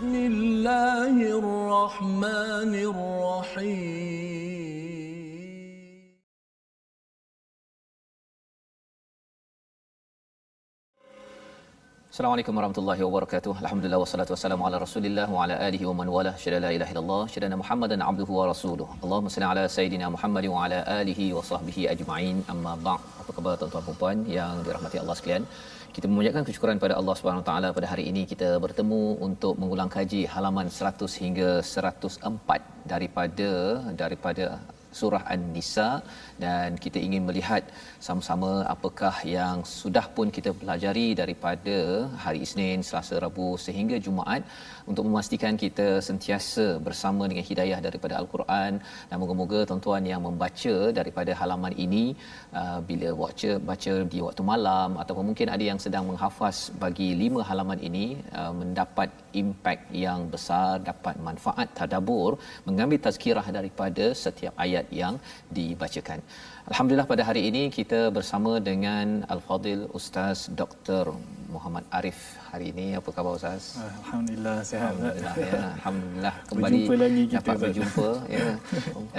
بسم الله الرحمن الرحيم Assalamualaikum warahmatullahi wabarakatuh. Alhamdulillah wassalatu wassalamu ala Rasulillah wa ala alihi wa man wala. Syada la ilaha illallah, syada Muhammadan abduhu wa rasuluh. Allahumma salli ala sayidina Muhammad wa ala alihi wa sahbihi ajma'in. Amma ba'd. Apa khabar tuan-tuan dan puan yang dirahmati Allah sekalian? Kita memuliakan kesyukuran pada Allah Subhanahu taala pada hari ini. Kita bertemu untuk mengulang kaji halaman 100 hingga 104 daripada daripada surah An-Nisa dan kita ingin melihat sama-sama apakah yang sudah pun kita pelajari daripada hari Isnin, Selasa, Rabu sehingga Jumaat untuk memastikan kita sentiasa bersama dengan hidayah daripada Al-Quran. Dan moga-moga tuan-tuan yang membaca daripada halaman ini uh, bila baca baca di waktu malam ataupun mungkin ada yang sedang menghafaz bagi lima halaman ini uh, mendapat impak yang besar dapat manfaat tadabbur mengambil tazkirah daripada setiap ayat yang dibacakan. Alhamdulillah pada hari ini kita bersama dengan Al-Fadil Ustaz Dr. Muhammad Arif hari ini. Apa khabar Ustaz? Alhamdulillah sihat. Alhamdulillah ya. Alhamdulillah kembali Berjumpa lagi kita, dapat berjumpa ya.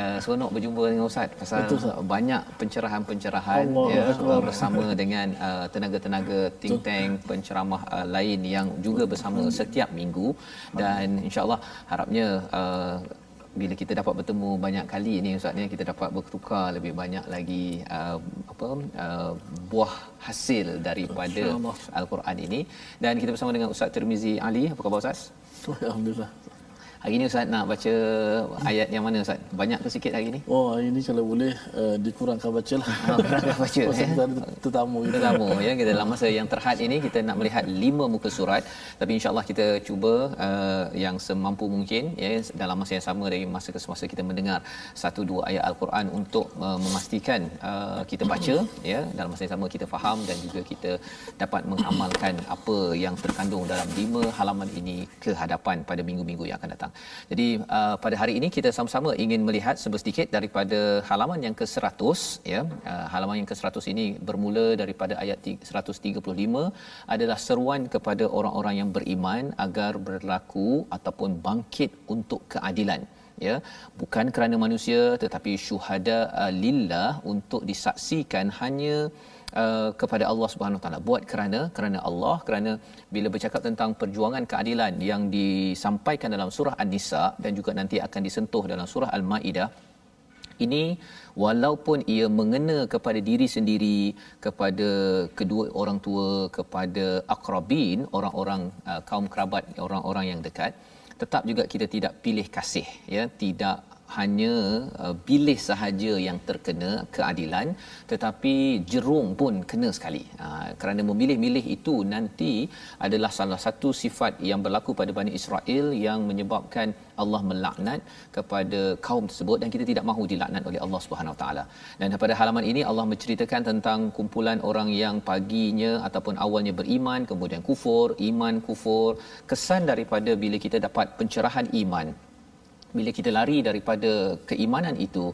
Uh, seronok berjumpa dengan Ustaz pasal Betul, Ustaz. banyak pencerahan-pencerahan Allah ya Akbar. bersama dengan uh, tenaga-tenaga think tank penceramah uh, lain yang juga bersama setiap minggu dan insyaallah harapnya uh, bila kita dapat bertemu banyak kali ni ustaz ni kita dapat bertukar lebih banyak lagi uh, apa uh, buah hasil daripada al-Quran ini. Dan kita bersama dengan Ustaz Tirmizi Ali. Apa khabar ustaz? Alhamdulillah. Hari ini ustaz nak baca ayat yang mana ustaz banyak ke sikit hari ini Oh, hari ini kalau boleh uh, dikurangkan baca lah. Oh, kurangkan baca, Pasal eh. kita ada tetamu kita. tetamu ya kita dalam masa yang terhad ini kita nak melihat lima muka surat tapi insyaallah kita cuba uh, yang semampu mungkin ya dalam masa yang sama dari masa ke semasa kita mendengar satu dua ayat al-Quran untuk uh, memastikan uh, kita baca ya dalam masa yang sama kita faham dan juga kita dapat mengamalkan apa yang terkandung dalam lima halaman ini ke hadapan pada minggu-minggu yang akan datang. Jadi uh, pada hari ini kita sama-sama ingin melihat sedikit daripada halaman yang ke-100 ya. Uh, halaman yang ke-100 ini bermula daripada ayat ti- 135 adalah seruan kepada orang-orang yang beriman agar berlaku ataupun bangkit untuk keadilan ya bukan kerana manusia tetapi syuhada uh, lillah untuk disaksikan hanya uh, kepada Allah Subhanahu Wa Taala. Buat kerana kerana Allah kerana bila bercakap tentang perjuangan keadilan yang disampaikan dalam surah An-Nisa dan juga nanti akan disentuh dalam surah Al-Maidah ini walaupun ia mengena kepada diri sendiri kepada kedua orang tua kepada akrabin orang-orang uh, kaum kerabat orang-orang yang dekat tetap juga kita tidak pilih kasih ya. Tidak hanya uh, bilih sahaja yang terkena keadilan tetapi jerung pun kena sekali uh, kerana memilih-milih itu nanti adalah salah satu sifat yang berlaku pada Bani Israel yang menyebabkan Allah melaknat kepada kaum tersebut dan kita tidak mahu dilaknat oleh Allah Subhanahu taala. Dan pada halaman ini Allah menceritakan tentang kumpulan orang yang paginya ataupun awalnya beriman kemudian kufur, iman kufur, kesan daripada bila kita dapat pencerahan iman bila kita lari daripada keimanan itu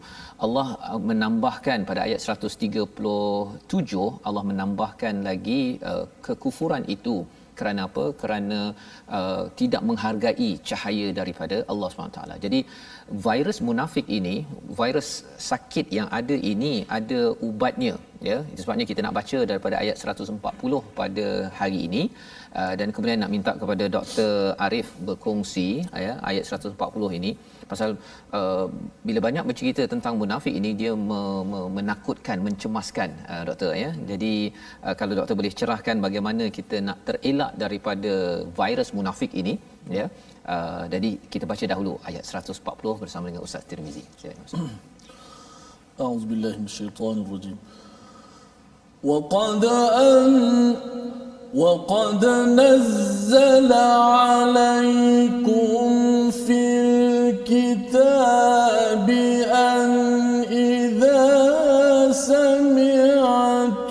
Allah uh, menambahkan pada ayat 137 Allah menambahkan lagi uh, kekufuran itu kerana apa? Kerana uh, tidak menghargai cahaya daripada Allah SWT jadi virus munafik ini virus sakit yang ada ini ada ubatnya ya. Itu sebabnya kita nak baca daripada ayat 140 pada hari ini. Uh, dan kemudian nak minta kepada Dr Arif berkongsi ya ayat 140 ini pasal uh, bila banyak bercerita tentang munafik ini dia me, me, menakutkan mencemaskan uh, doktor ya jadi uh, kalau doktor boleh cerahkan bagaimana kita nak terelak daripada virus munafik ini ya uh, jadi kita baca dahulu ayat 140 bersama dengan Ustaz Tirmizi silakan Ustaz أعوذ بالله من الشيطان الرجيم وقد أن وقد نزل عليكم في الكتاب أن إذا سمعتم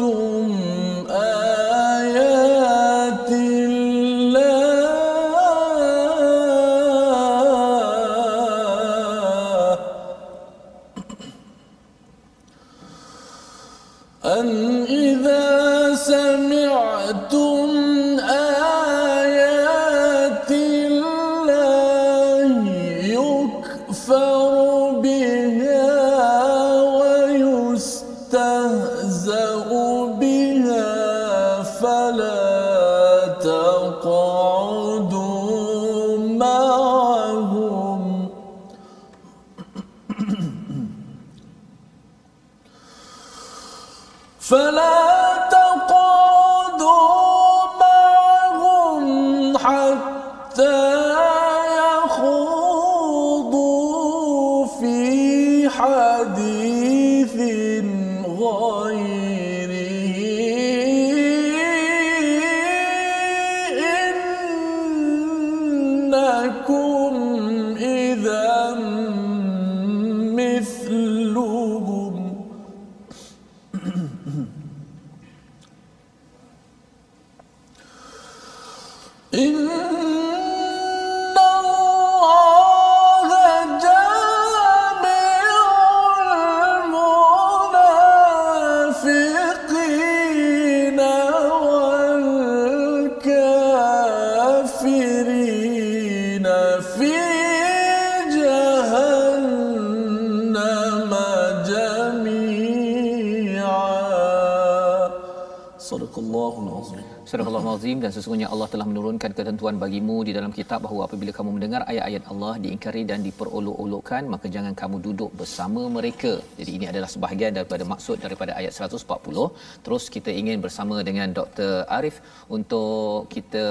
Sadaqallahul azim. Sadaqallahul azim dan sesungguhnya Allah telah menurunkan ketentuan bagimu di dalam kitab bahawa apabila kamu mendengar ayat-ayat Allah diingkari dan diperolok-olokkan maka jangan kamu duduk bersama mereka. Jadi ini adalah sebahagian daripada maksud daripada ayat 140. Terus kita ingin bersama dengan Dr. Arif untuk kita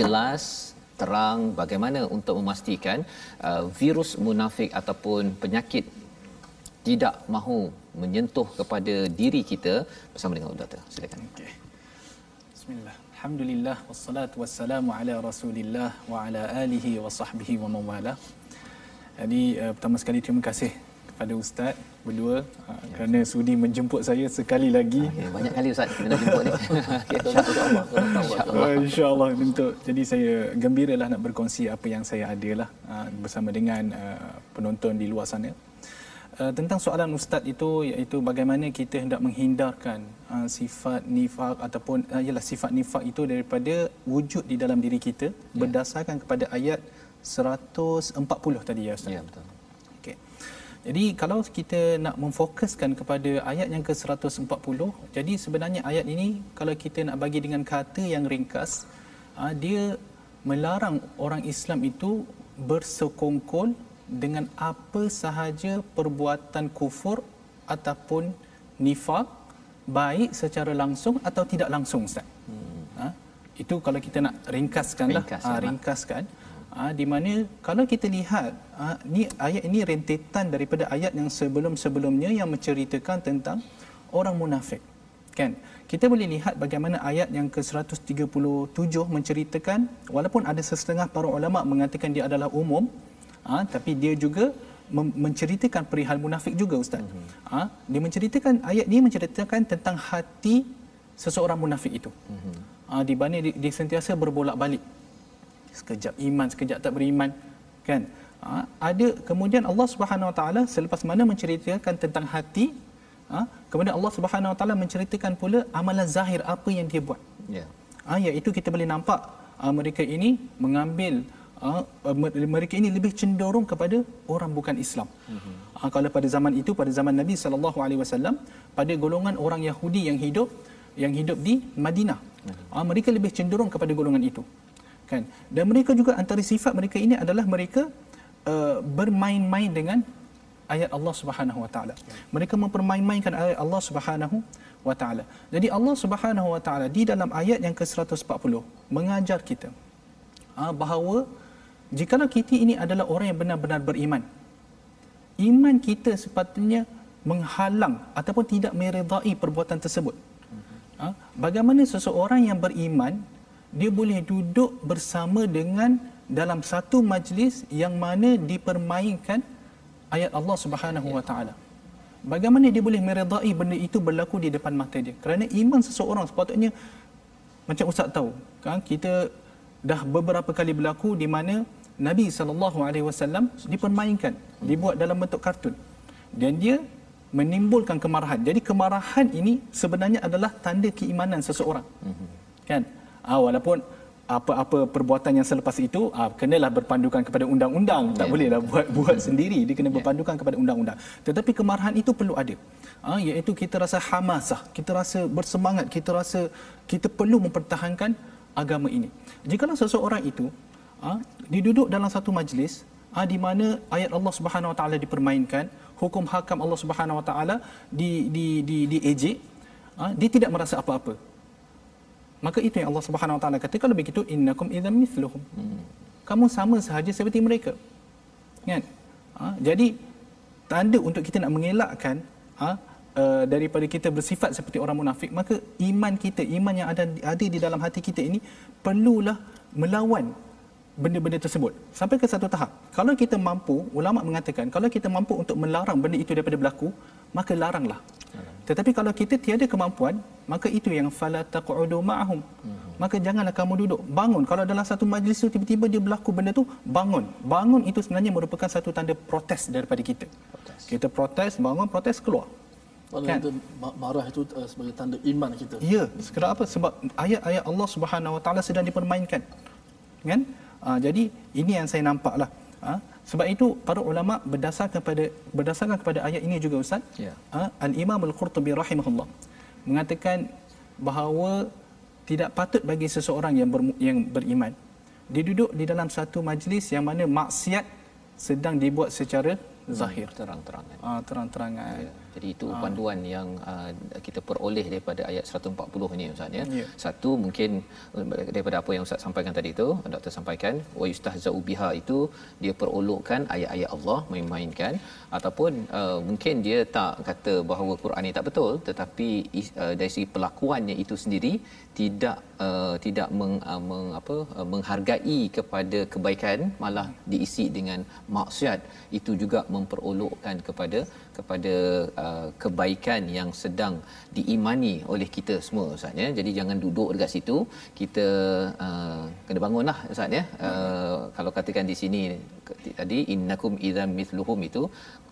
jelas terang bagaimana untuk memastikan uh, virus munafik ataupun penyakit tidak mahu menyentuh kepada diri kita bersama dengan doktor. Silakan. Okay. Bismillah. Alhamdulillah wassalatu wassalamu ala Rasulillah wa ala alihi wa sahbihi wa mawala. Jadi uh, pertama sekali terima kasih kepada ustaz berdua uh, kerana sudi menjemput saya sekali lagi. Okay, banyak kali ustaz kita nak jemput ni. Insya-Allah. Uh, InsyaAllah untuk jadi saya gembiralah nak berkongsi apa yang saya ada lah uh, bersama dengan uh, penonton di luar sana. Uh, tentang soalan ustaz itu iaitu bagaimana kita hendak menghindarkan uh, sifat nifak ataupun uh, ialah sifat nifak itu daripada wujud di dalam diri kita ya. berdasarkan kepada ayat 140 tadi ya ustaz. Ya, betul. Okey. Jadi kalau kita nak memfokuskan kepada ayat yang ke-140, jadi sebenarnya ayat ini kalau kita nak bagi dengan kata yang ringkas, ah, dia melarang orang Islam itu bersekongkol dengan apa sahaja perbuatan kufur ataupun nifak baik secara langsung atau tidak langsung Ustaz. Hmm. Ha? Itu kalau kita nak ringkaskan lah, Ringkas, ha, Mak. ringkaskan. Ha, di mana kalau kita lihat ha, ni ayat ini rentetan daripada ayat yang sebelum-sebelumnya yang menceritakan tentang orang munafik. Kan? Kita boleh lihat bagaimana ayat yang ke-137 menceritakan walaupun ada setengah para ulama mengatakan dia adalah umum ha, tapi dia juga menceritakan perihal munafik juga ustaz. Mm-hmm. Ha, dia menceritakan ayat ini menceritakan tentang hati seseorang munafik itu. Mm-hmm. Ha, di mana dia, dia sentiasa berbolak-balik. Sekejap iman, sekejap tak beriman, kan? Ha, ada kemudian Allah Subhanahu Wa Taala selepas mana menceritakan tentang hati, ha, kemudian Allah Subhanahu Wa Taala menceritakan pula amalan zahir apa yang dia buat. Ya. Ah, iaitu kita boleh nampak ah, mereka ini mengambil me- mereka ini lebih cenderung kepada orang bukan Islam. Mm-hmm. Ah, kalau pada zaman itu pada zaman Nabi sallallahu alaihi wasallam pada golongan orang Yahudi yang hidup yang hidup di Madinah. Mm-hmm. Ah, mereka lebih cenderung kepada golongan itu. Kan? Dan mereka juga antara sifat mereka ini adalah mereka uh, bermain-main dengan ayat Allah Subhanahu wa taala. Mereka mempermain-mainkan ayat Allah Subhanahu wa taala. Jadi Allah Subhanahu wa taala di dalam ayat yang ke-140 mengajar kita ah, bahawa jikalau kita ini adalah orang yang benar-benar beriman, iman kita sepatutnya menghalang ataupun tidak meredai perbuatan tersebut. Ah, Bagaimana seseorang yang beriman dia boleh duduk bersama dengan dalam satu majlis yang mana dipermainkan ayat Allah Subhanahu wa taala. Bagaimana dia boleh meredai benda itu berlaku di depan mata dia? Kerana iman seseorang sepatutnya macam ustaz tahu, kan kita dah beberapa kali berlaku di mana Nabi sallallahu alaihi wasallam dipermainkan, dibuat dalam bentuk kartun. Dan dia menimbulkan kemarahan. Jadi kemarahan ini sebenarnya adalah tanda keimanan seseorang. Kan? Ah, walaupun apa-apa perbuatan yang selepas itu ah, kenalah berpandukan kepada undang-undang tak Ya, bolehlah buat buat sendiri dia kena berpandukan kepada undang-undang tetapi kemarahan itu perlu ada ah, iaitu kita rasa hamasah kita rasa bersemangat kita rasa kita perlu mempertahankan agama ini jikalau seseorang itu ah, diduduk dalam satu majlis ah, di mana ayat Allah Subhanahu Wa Taala dipermainkan hukum hakam Allah Subhanahu Wa Taala di di di diejek ha, dia tidak merasa apa-apa. Maka itu yang Allah Subhanahu Wa Taala kata kalau begitu innakum idzam mithluhum. Hmm. Kamu sama sahaja seperti mereka. Kan? Ha, jadi tanda untuk kita nak mengelakkan ha, uh, daripada kita bersifat seperti orang munafik maka iman kita iman yang ada ada di dalam hati kita ini perlulah melawan benda-benda tersebut. Sampai ke satu tahap. Kalau kita mampu ulama mengatakan kalau kita mampu untuk melarang benda itu daripada berlaku maka laranglah. Tetapi kalau kita tiada kemampuan maka itu yang fala taqudu ma'hum maka janganlah kamu duduk bangun. Kalau dalam satu majlis tu tiba-tiba dia berlaku benda tu bangun. Bangun itu sebenarnya merupakan satu tanda protes daripada kita. Protes. kita protes bangun protes keluar Kan? itu marah itu uh, sebagai tanda iman kita. Ya, sekarang apa? Sebab ayat-ayat Allah Subhanahu Wa Taala sedang dipermainkan. Kan? Uh, jadi ini yang saya nampaklah. Uh, sebab itu para ulama berdasarkan kepada berdasarkan kepada ayat ini juga Ustaz. Ya. Uh, Al-Imam Al-Qurtubi rahimahullah mengatakan bahawa tidak patut bagi seseorang yang ber, yang beriman dia duduk di dalam satu majlis yang mana maksiat sedang dibuat secara zahir terang-terangan. Ah terang-terangan. Ya. Jadi itu ha. panduan yang uh, kita peroleh daripada ayat 140 ini Ustaz ya. ya. Satu mungkin uh, daripada apa yang Ustaz sampaikan tadi itu, doktor sampaikan wa yustahza'u biha itu dia perolokkan ayat-ayat Allah main-mainkan ataupun uh, mungkin dia tak kata bahawa Quran ini tak betul tetapi uh, dari segi pelakuannya itu sendiri tidak uh, tidak meng, uh, meng, apa, uh, menghargai kepada kebaikan malah diisi dengan maksiat itu juga memperolokkan kepada kepada uh, kebaikan yang sedang diimani oleh kita semua Ustaz ya. Jadi jangan duduk dekat situ. Kita uh, kena bangunlah Ustaz ya. Uh, kalau katakan di sini tadi innakum idzam mithluhum itu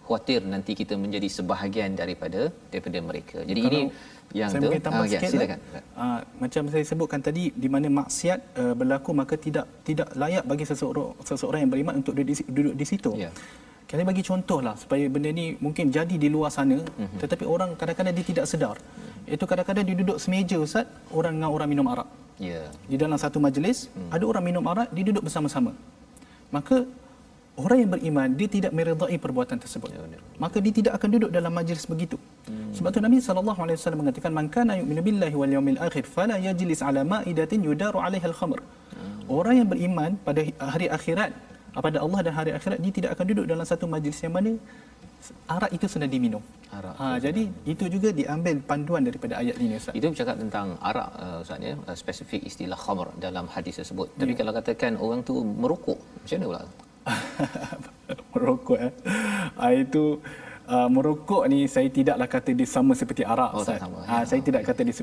khuatir nanti kita menjadi sebahagian daripada daripada mereka. Jadi kalau ini yang saya tu mungkin tambah uh, sikit ya, silakan. Uh, macam saya sebutkan tadi di mana maksiat uh, berlaku maka tidak tidak layak bagi seseorang seseorang yang beriman untuk duduk di, duduk di situ. Yeah. Kita bagi contoh lah supaya benda ni mungkin jadi di luar sana mm-hmm. tetapi orang kadang-kadang dia tidak sedar. Mm-hmm. Itu kadang-kadang dia duduk semeja Ustaz, orang dengan orang minum arak. Ya. Yeah. Di dalam satu majlis, mm. ada orang minum arak, dia duduk bersama-sama. Maka orang yang beriman dia tidak meredai perbuatan tersebut. Ya, Maka dia tidak akan duduk dalam majlis begitu. Hmm. Sebab tu Nabi sallallahu alaihi wasallam mengatakan man kana yu'minu billahi wal yawmil akhir fala yajlis ala ma'idatin yudaru 'alaiha al-khamr. Hmm. Orang yang beriman pada hari akhirat pada Allah dan hari akhirat dia tidak akan duduk dalam satu majlis yang mana arak itu sudah diminum. Arak. Ha, jadi itu juga diambil panduan daripada ayat ini Ustaz. Itu bercakap tentang arak uh, Ustaz ya, uh, spesifik istilah khamr dalam hadis tersebut. Tapi ya. kalau katakan orang tu merokok, macam mana pula? merokok eh. Ha, itu uh, merokok ni saya tidaklah kata dia sama seperti arak oh, Ustaz. Sama, ha, ya. saya tidak kata dia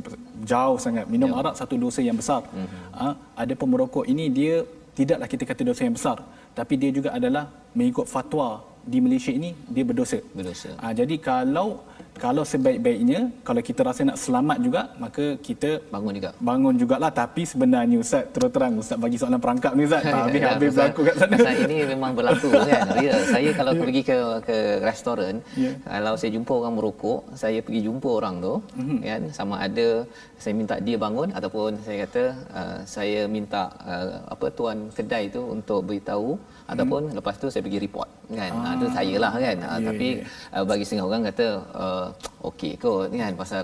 jauh sangat. Minum ya. arak satu dosa yang besar. Mm-hmm. Ha, ada pemerokok ini dia tidaklah kita kata dosa yang besar tapi dia juga adalah mengikut fatwa di Malaysia ini dia berdosa. Berdosa. Ha, jadi kalau kalau sebaik-baiknya kalau kita rasa nak selamat juga maka kita bangun juga. Bangun jugalah tapi sebenarnya ustaz terus terang ustaz bagi soalan perangkap ni ustaz tak habis habis berlaku kat sana. Pasal ini memang berlaku kan. Ya, saya kalau yeah. pergi ke ke restoran yeah. kalau saya jumpa orang merokok, saya pergi jumpa orang tu mm-hmm. kan sama ada saya minta dia bangun ataupun saya kata uh, saya minta uh, apa tuan kedai tu untuk beritahu ataupun hmm. lepas tu saya pergi report kan ah. itu saya lah kan yeah, tapi yeah. Uh, bagi setengah orang kata uh, okey kot kan pasal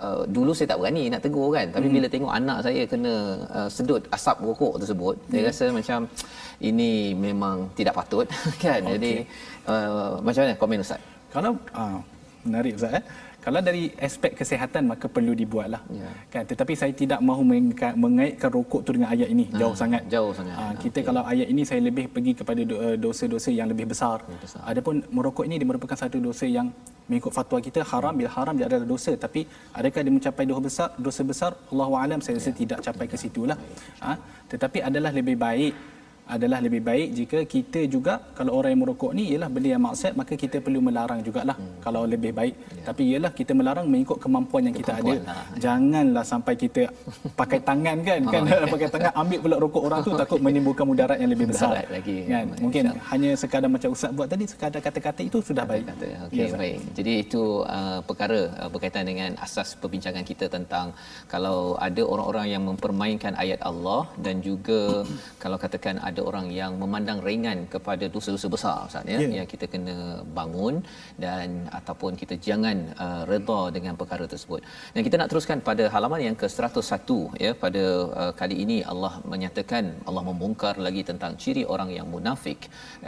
uh, dulu saya tak berani nak tegur kan tapi hmm. bila tengok anak saya kena uh, sedut asap rokok tersebut yeah. saya hmm. rasa macam ini memang tidak patut kan okay. jadi uh, macam mana komen ustaz kalau uh, menarik ustaz eh kalau dari aspek kesihatan maka perlu dibuatlah. Ya. kan? Tetapi saya tidak mahu mengaitkan rokok tu dengan ayat ini. Ha, jauh sangat. jauh sangat. Ha, kita okay. kalau ayat ini saya lebih pergi kepada eh, dosa-dosa yang lebih besar, besar. adapun merokok ini dia merupakan satu dosa yang mengikut fatwa kita. Haram bila haram dia adalah dosa. Tapi adakah dia mencapai dosa besar dosa besar? Allahu alam saya rasa ya. tidak capai ke situlah. Ha, tetapi adalah lebih baik adalah lebih baik jika kita juga kalau orang yang merokok ni ialah benda yang maksiat maka kita perlu melarang jugalah hmm. kalau lebih baik ya. tapi ialah kita melarang mengikut kemampuan yang kemampuan kita ada lah. janganlah sampai kita pakai tangan kan kan oh. pakai tangan ambil pula rokok orang tu takut menimbulkan mudarat yang lebih besar lagi kan mungkin Insya. hanya sekadar macam ustaz buat tadi sekadar kata-kata itu sudah baik kata okey ya, baik jadi itu uh, perkara uh, berkaitan dengan asas perbincangan kita tentang kalau ada orang-orang yang mempermainkan ayat Allah dan juga kalau katakan ada ada orang yang memandang ringan kepada dosa-dosa besar Ustaz ya Ya. yang kita kena bangun dan ataupun kita jangan uh, redha dengan perkara tersebut. Dan kita nak teruskan pada halaman yang ke-101 ya pada uh, kali ini Allah menyatakan Allah membongkar lagi tentang ciri orang yang munafik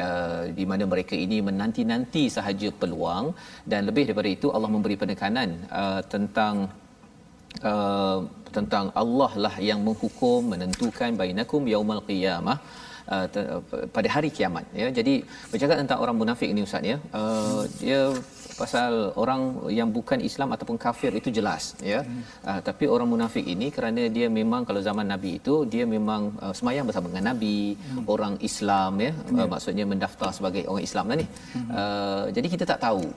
uh, di mana mereka ini menanti-nanti sahaja peluang dan lebih daripada itu Allah memberi penekanan uh, tentang uh, tentang Allah lah yang menghukum menentukan bainakum yaumal qiyamah Uh, te- pada hari kiamat ya. Jadi bercakap tentang orang munafik ni ustaz ya. Uh, dia pasal orang yang bukan Islam ataupun kafir itu jelas ya. Uh, tapi orang munafik ini kerana dia memang kalau zaman nabi itu dia memang uh, semayang bersama dengan nabi orang Islam ya. Uh, maksudnya mendaftar sebagai orang Islam lah ni. Uh, jadi kita tak tahu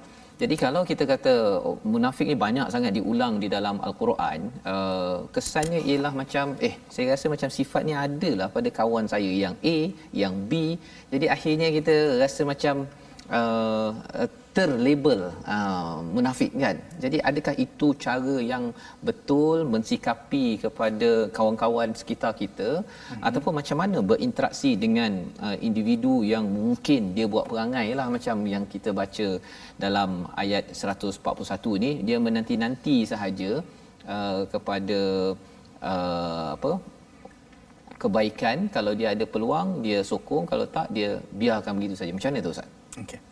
jadi kalau kita kata oh, munafik ni banyak sangat diulang di dalam al-Quran, uh, kesannya ialah macam eh saya rasa macam sifat ni adalah pada kawan saya yang A, yang B. Jadi akhirnya kita rasa macam uh, terlabel uh, munafik kan. Jadi adakah itu cara yang betul mensikapi kepada kawan-kawan sekitar kita hmm. ataupun macam mana berinteraksi dengan uh, individu yang mungkin dia buat perangai lah macam yang kita baca dalam ayat 141 ni dia menanti-nanti sahaja uh, kepada uh, apa kebaikan kalau dia ada peluang dia sokong kalau tak dia biarkan begitu saja macam mana tu ustaz Okey.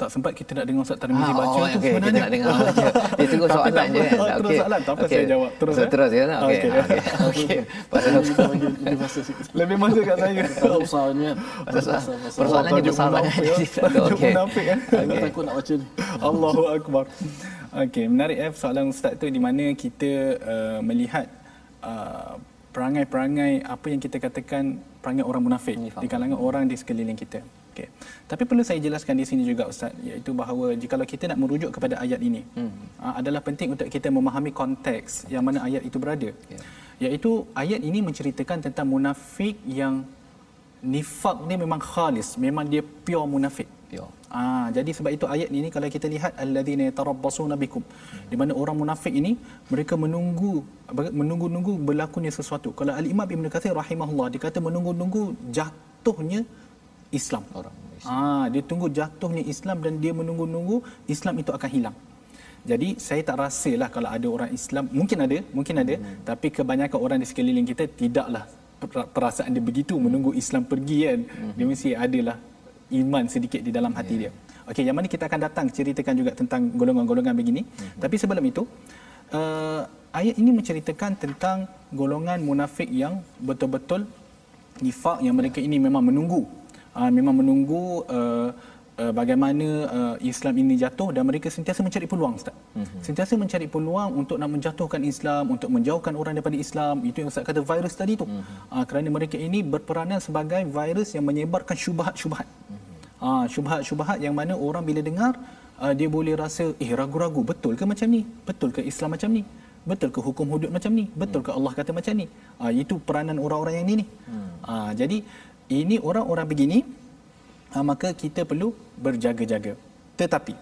Tak sempat kita nak dengar Ustaz Tarmizi Ah, baca oh, tu okey, sebenarnya. kita nak dengar baca. Dia tunggu soalan tak je apa. kan? Terus Okey. soalan, tak apa Okey. saya jawab. Terus. So, eh? terus ya. Okey. Okey. Okey. Okey. Pasal bagi lebih masa sikit. Lebih masa kat saya. Kalau kan. Pasal- persoalan dia Tajuk besar Okey. munafik, eh. Aku takut nak baca ni. Allahu akbar. Okey, menarik eh soalan ustaz tu di mana kita uh, melihat uh, perangai-perangai apa yang kita katakan perangai orang munafik di kalangan orang di sekeliling kita. Okey. Tapi perlu saya jelaskan di sini juga ustaz iaitu bahawa jikalau kita nak merujuk kepada ayat ini hmm. uh, adalah penting untuk kita memahami konteks yang mana ayat itu berada. Ya. Iaitu ayat ini menceritakan tentang munafik yang nifak dia memang khalis, memang dia pure munafik. Ah, jadi sebab itu ayat ini kalau kita lihat alladzina yatarabbasuna bikum. Di mana orang munafik ini mereka menunggu menunggu-nunggu berlakunya sesuatu. Kalau Al-Imam Ibn Kathir rahimahullah dia kata menunggu-nunggu jatuhnya Islam. Orang Ah, dia tunggu jatuhnya Islam dan dia menunggu-nunggu Islam itu akan hilang. Jadi saya tak rasalah kalau ada orang Islam, mungkin ada, mungkin ada, hmm. tapi kebanyakan orang di sekeliling kita tidaklah per- perasaan dia begitu menunggu Islam pergi kan. Hmm. Dia mesti adalah iman sedikit di dalam hati dia. Okey, yang mana kita akan datang ceritakan juga tentang golongan-golongan begini. Hmm. Tapi sebelum itu, uh, ayat ini menceritakan tentang golongan munafik yang betul-betul nifak yang mereka ini memang menunggu uh, memang menunggu uh, uh, bagaimana uh, Islam ini jatuh dan mereka sentiasa mencari peluang Ustaz. Mm-hmm. Sentiasa mencari peluang untuk nak menjatuhkan Islam, untuk menjauhkan orang daripada Islam. Itu yang Ustaz kata virus tadi tu. Mm-hmm. Uh, kerana mereka ini berperanan sebagai virus yang menyebarkan syubhat-syubhat. Mm-hmm. Uh, syubhat-syubhat yang mana orang bila dengar uh, dia boleh rasa eh ragu-ragu betul ke macam ni? Betul ke Islam macam ni? Betul ke hukum hudud macam ni? Betul ke Allah kata macam ni? Uh, itu peranan orang-orang yang ni ni. Hmm. Uh, jadi ini orang-orang begini uh, maka kita perlu berjaga-jaga. Tetapi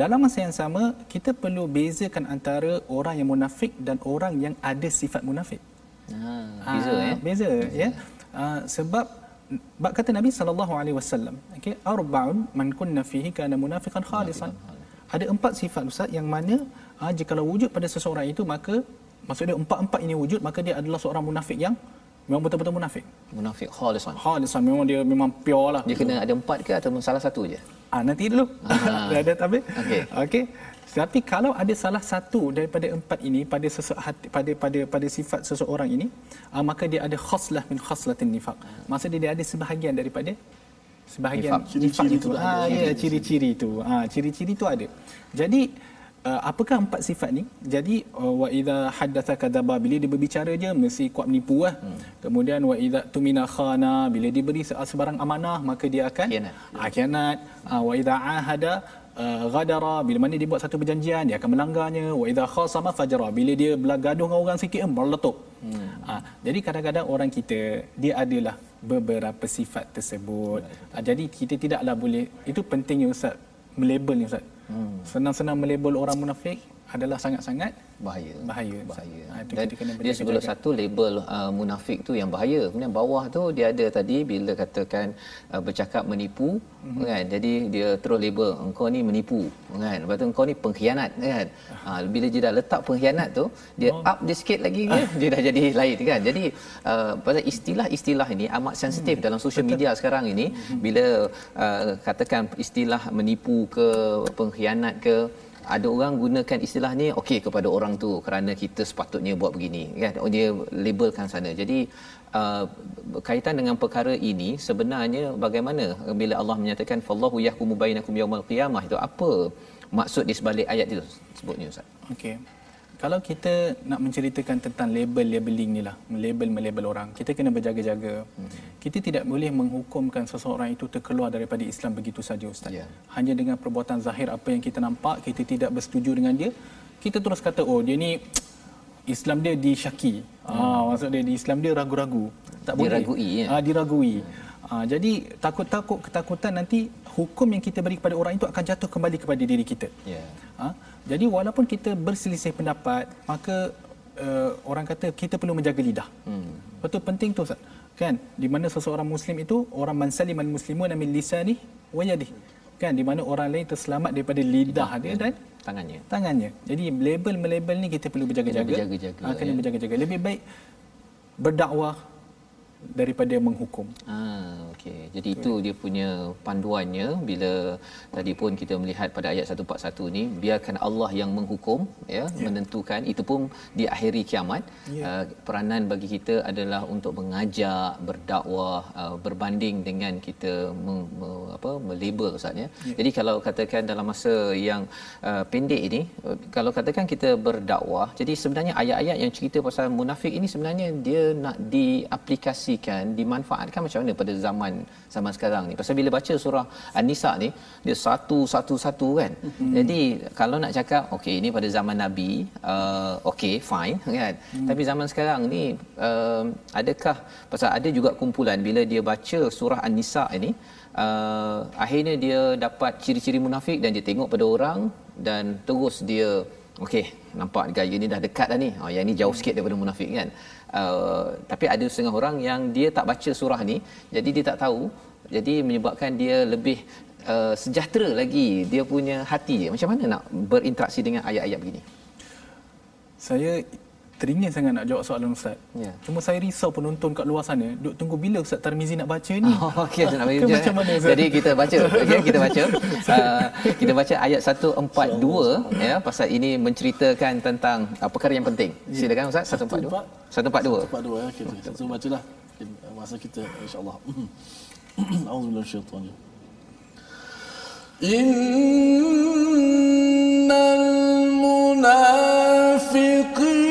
dalam masa yang sama kita perlu bezakan antara orang yang munafik dan orang yang ada sifat munafik. Ah, beza Ah, ya. Beza ya. Uh, sebab bab kata Nabi sallallahu alaihi wasallam, okey, arba'un man kunna fihi kana munafiqan khalisan. Ada empat sifat ustaz yang mana uh, jika wujud pada seseorang itu maka maksudnya empat-empat ini wujud maka dia adalah seorang munafik yang memang betul-betul munafik. Munafik khalisan. Khalisan memang dia memang pure lah. Dia kena ada empat ke atau salah satu je? Ah nanti dulu. Ah. ada tapi. Okey. Okey. Tapi kalau ada salah satu daripada empat ini pada sesuatu pada pada pada sifat seseorang ini, uh, maka dia ada khaslah min khaslatin nifaq. Maksudnya dia ada sebahagian daripada sebahagian Nifaq. nifaq, Ciri-ciri itu. Ah ya, ciri-ciri itu. Ah ciri-ciri itu ada. Jadi uh, apakah empat sifat ni? Jadi uh, wa idza haddatsa kadzaba bila dia berbicara je mesti kuat menipu lah. Hmm. Kemudian wa idza tumina khana bila diberi se- sebarang amanah maka dia akan Khianat. Ah, khianat. Ah, wa idza ahada uh, ghadara bila mana dia buat satu perjanjian dia akan melanggarnya wa idza khasama fajara bila dia bergaduh dengan orang sikit eh, meletup hmm. ha, jadi kadang-kadang orang kita dia adalah beberapa sifat tersebut ha, jadi kita tidaklah boleh itu pentingnya ustaz melabel ni ustaz senang-senang melabel orang munafik adalah sangat-sangat bahaya. Bahaya. bahaya. Ha, dan kena dia sebelum satu label uh, munafik tu yang bahaya. Kemudian bawah tu dia ada tadi bila katakan uh, bercakap menipu Mhm. mm-hmm. kan? Jadi dia terus label engkau ni menipu kan? Lepas tu engkau ni pengkhianat kan? Ha, bila dia dah letak pengkhianat tu dia Oh. up dia sikit lagi dia, dia dah jadi lain kan? Jadi uh, istilah-istilah ini amat sensitif Hmm. dalam social media sekarang ini. Bila uh, katakan istilah menipu ke pengkhianat ke ada orang gunakan istilah ni okey kepada orang tu kerana kita sepatutnya buat begini kan? Oh, dia labelkan sana. Jadi uh, berkaitan dengan perkara ini sebenarnya bagaimana bila Allah menyatakan fallahu yahkumu bainakum yaumal qiyamah itu apa maksud di sebalik ayat itu sebutnya ustaz? Okey. Kalau kita nak menceritakan tentang label-labeling ni lah, label-melabel orang, kita kena berjaga-jaga. Hmm. Kita tidak boleh menghukumkan seseorang itu terkeluar daripada Islam begitu saja Ustaz. Ya. Hanya dengan perbuatan zahir apa yang kita nampak, kita tidak bersetuju dengan dia, kita terus kata, oh dia ni Islam dia disyaki. Hmm. Ah, maksud dia di Islam dia ragu-ragu. Tak boleh. Diragui, ya? Ah, diragui. Ah, jadi takut-takut ketakutan nanti hukum yang kita beri kepada orang itu akan jatuh kembali kepada diri kita. ya Ha? Jadi walaupun kita berselisih pendapat, maka uh, orang kata kita perlu menjaga lidah. Hmm. Betul penting tu Ustaz. Kan? Di mana seseorang muslim itu orang man saliman muslimun min lisani wa yadihi. Kan? Di mana orang lain terselamat daripada lidah dia dan tangannya tangannya. Jadi label melabel ni kita perlu berjaga-jaga. Kena berjaga-jaga, Ha, kena ya. berjaga-jaga. Lebih baik berdakwah daripada menghukum. Ah, okey. Jadi itu dia punya panduannya bila tadi pun kita melihat pada ayat 141 ni biarkan Allah yang menghukum ya, yeah. menentukan itu pun di akhiri kiamat. Ya. Uh, peranan bagi kita adalah untuk mengajak, berdakwah, uh, berbanding dengan kita me, me, apa melabel ustaz ya. Ya. Jadi kalau katakan dalam masa yang uh, pendek ini uh, kalau katakan kita berdakwah jadi sebenarnya ayat-ayat yang cerita pasal munafik ini sebenarnya dia nak diaplikasikan dimanfaatkan macam mana pada zaman zaman sekarang ni. Pasal bila baca surah An-Nisa ni dia satu satu satu kan. Hmm. jadi kalau nak cakap okey ini pada zaman nabi uh, okey fine kan. Hmm. tapi zaman sekarang ni uh, adakah pasal ada juga kumpulan bila dia baca surah An-Nisa ini uh, akhirnya dia dapat ciri-ciri munafik dan dia tengok pada orang dan terus dia okey nampak gaya ni dah dekat dah ni. Oh, yang ni jauh sikit daripada munafik kan uh, tapi ada setengah orang yang dia tak baca surah ni jadi dia tak tahu. Jadi menyebabkan dia lebih uh, sejahtera lagi. Dia punya hati macam mana nak berinteraksi dengan ayat-ayat begini? Saya teringin sangat nak jawab soalan ustaz. Yeah. Cuma saya risau penonton kat luar sana duk tunggu bila ustaz Tarmizi nak baca ni. Oh, okey nak baca. Macam mana, ustaz? Jadi kita baca okay, kita baca. uh, kita baca ayat 142 ya yeah, pasal ini menceritakan tentang uh, perkara yang penting. Yeah. Silakan ustaz 142. 142. 142 ya. Okay, kita okay. so, bacalah. Masa kita insya-Allah. Auzubillahi minasyaitanir rajim. Innal munafiqin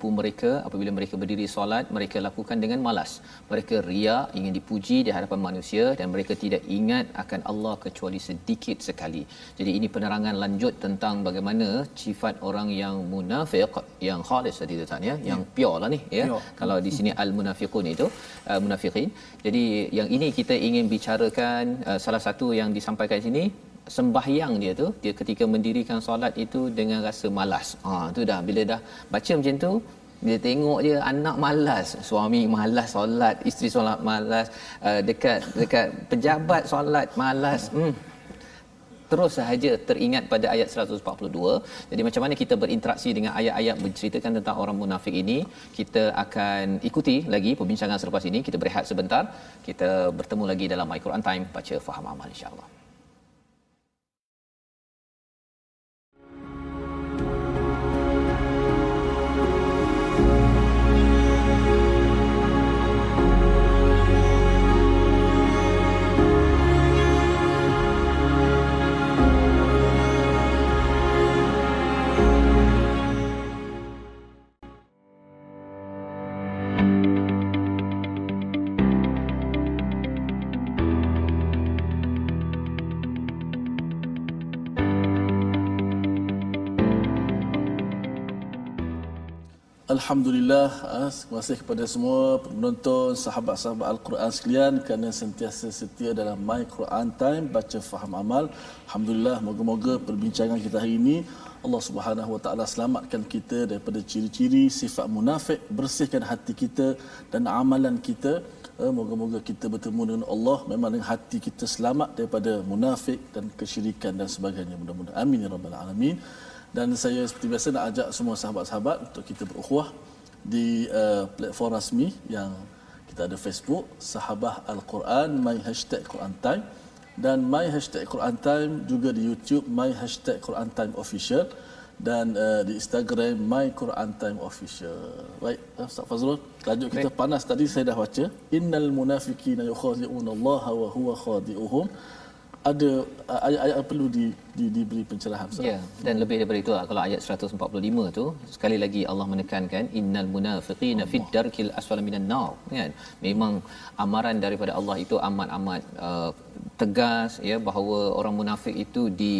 menipu mereka apabila mereka berdiri solat mereka lakukan dengan malas. Mereka ria ingin dipuji di hadapan manusia dan mereka tidak ingat akan Allah kecuali sedikit sekali. Jadi ini penerangan lanjut tentang bagaimana sifat orang yang munafik yang khalis tadi tuan ya yang pure lah ni ya. Pure. kalau di sini al munafiqun itu uh, munafiqin. Jadi yang ini kita ingin bicarakan uh, salah satu yang disampaikan di sini sembahyang dia tu dia ketika mendirikan solat itu dengan rasa malas ha tu dah bila dah baca macam tu dia tengok je anak malas suami malas solat isteri solat malas uh, dekat dekat pejabat solat malas hmm terus sahaja teringat pada ayat 142. Jadi macam mana kita berinteraksi dengan ayat-ayat menceritakan tentang orang munafik ini? Kita akan ikuti lagi perbincangan selepas ini. Kita berehat sebentar. Kita bertemu lagi dalam My Quran Time baca faham amal insya-Allah. Alhamdulillah, ah, terima kasih kepada semua penonton, sahabat-sahabat Al-Quran sekalian kerana sentiasa setia dalam My Quran Time, baca faham amal. Alhamdulillah, moga-moga perbincangan kita hari ini Allah Subhanahu Wa Taala selamatkan kita daripada ciri-ciri sifat munafik, bersihkan hati kita dan amalan kita. Eh, Moga-moga kita bertemu dengan Allah memang dengan hati kita selamat daripada munafik dan kesyirikan dan sebagainya. Mudah-mudahan amin ya rabbal alamin dan saya seperti biasa nak ajak semua sahabat-sahabat untuk kita berukhuwah di uh, platform rasmi yang kita ada Facebook Sahabah Al-Quran My Hashtag Quran Time dan My Hashtag Quran Time juga di YouTube My Hashtag Quran Time Official dan uh, di Instagram My Quran Time Official. Baik, Ustaz Fazrul, tajuk kita Baik. panas tadi saya dah baca. Innal munafiqina yukhadi'una Allah wa huwa khadi'uhum. Ada ayat-ayat perlu di, di, diberi pencerahan. Ya, dan lebih daripada itu lah, kalau ayat 145 tu sekali lagi Allah menekankan innal munafiqina fid darkil asfala minan nar kan. Memang amaran daripada Allah itu amat-amat uh, tegas ya bahawa orang munafik itu di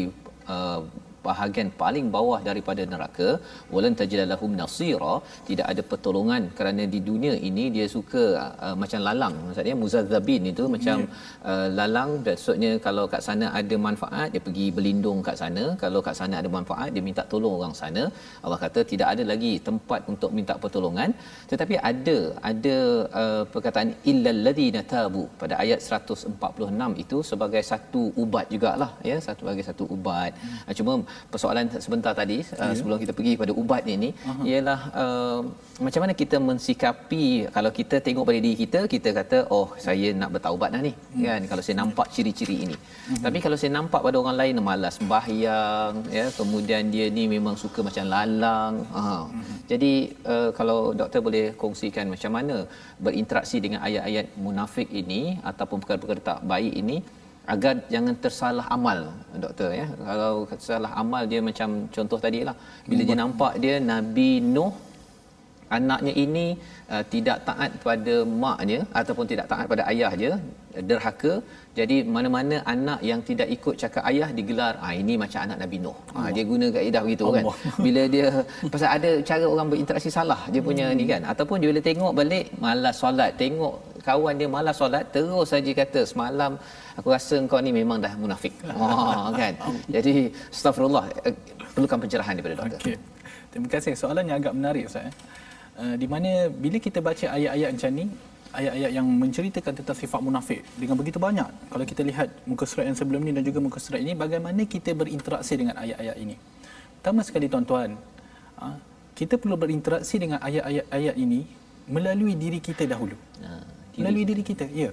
uh, bahagian paling bawah daripada neraka walan tajidalahum nasira tidak ada pertolongan kerana di dunia ini dia suka uh, macam lalang maksudnya muzazzabin itu macam uh, lalang. Maksudnya kalau kat sana ada manfaat dia pergi berlindung kat sana. Kalau kat sana ada manfaat dia minta tolong orang sana. Allah kata tidak ada lagi tempat untuk minta pertolongan. Tetapi ada ada uh, perkataan illal ladzina tabu pada ayat 146 itu sebagai satu ubat jugalah ya satu sebagai satu ubat. Hmm. cuma persoalan sebentar tadi uh, sebelum kita pergi pada ubat ini uh-huh. ialah uh, macam mana kita mensikapi kalau kita tengok pada diri kita kita kata oh saya nak bertaubat dah ni hmm. kan kalau saya nampak ciri-ciri ini hmm. tapi kalau saya nampak pada orang lain malas sembahyang ya kemudian dia ni memang suka macam lalang ha. hmm. jadi uh, kalau doktor boleh kongsikan macam mana berinteraksi dengan ayat-ayat munafik ini ataupun perkara-perkara tak baik ini agar jangan tersalah amal doktor ya. Kalau tersalah amal dia macam contoh tadi lah bila dia nampak dia Nabi Nuh anaknya ini uh, tidak taat pada maknya ataupun tidak taat pada ayah dia derhaka jadi mana-mana anak yang tidak ikut cakap ayah digelar ah ini macam anak Nabi Nuh ah dia guna kaedah begitu kan bila dia pasal ada cara orang berinteraksi salah dia punya hmm. ni kan ataupun dia bila tengok balik malas solat tengok kawan dia malas solat terus saja kata semalam aku rasa kau ni memang dah munafik oh kan jadi astagfirullah eh, perlukan pencerahan daripada doktor Okey. Terima kasih. Soalannya agak menarik Ustaz. eh. Uh, di mana bila kita baca ayat-ayat macam ni, ayat-ayat yang menceritakan tentang sifat munafik dengan begitu banyak. Kalau kita lihat muka surat yang sebelum ni dan juga muka surat ini, bagaimana kita berinteraksi dengan ayat-ayat ini. Pertama sekali tuan-tuan, uh, kita perlu berinteraksi dengan ayat-ayat ini melalui diri kita dahulu. Nah, Melalui diri kita, ya.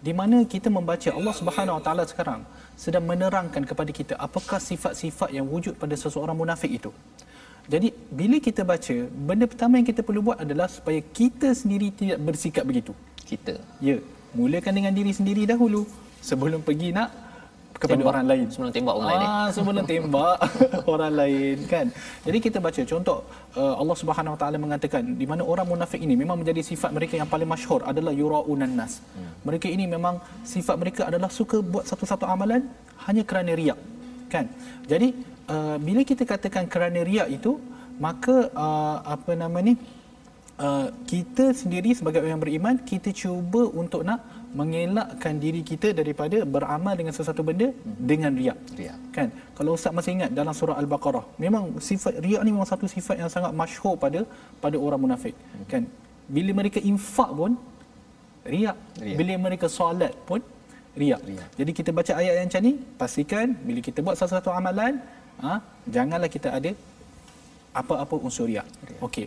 Di mana kita membaca Allah Subhanahu Wa Taala sekarang sedang menerangkan kepada kita apakah sifat-sifat yang wujud pada seseorang munafik itu. Jadi bila kita baca, benda pertama yang kita perlu buat adalah supaya kita sendiri tidak bersikap begitu. kita Ya, mulakan dengan diri sendiri dahulu sebelum pergi nak kepada Tembak. orang lain. Sebelum tembak orang lain, eh? Ah, sebelum tembak orang lain kan. Jadi kita baca contoh uh, Allah Subhanahu Wa Taala mengatakan di mana orang munafik ini memang menjadi sifat mereka yang paling masyhur adalah yuraunan nas. Hmm. Mereka ini memang sifat mereka adalah suka buat satu-satu amalan hanya kerana riak. Kan? Jadi uh, bila kita katakan kerana riak itu maka uh, apa nama ni uh, kita sendiri sebagai orang beriman kita cuba untuk nak mengelakkan diri kita daripada beramal dengan sesuatu benda hmm. dengan riak. Riak. Kan? Kalau ustaz masih ingat dalam surah al-Baqarah, memang sifat riak ni memang satu sifat yang sangat masyhur pada pada orang munafik. Hmm. Kan? Bila mereka infak pun riak. Riak. Bila mereka solat pun riak. Riak. Jadi kita baca ayat yang macam ni, pastikan bila kita buat sesuatu amalan, ha, janganlah kita ada apa-apa unsur riak. Okey.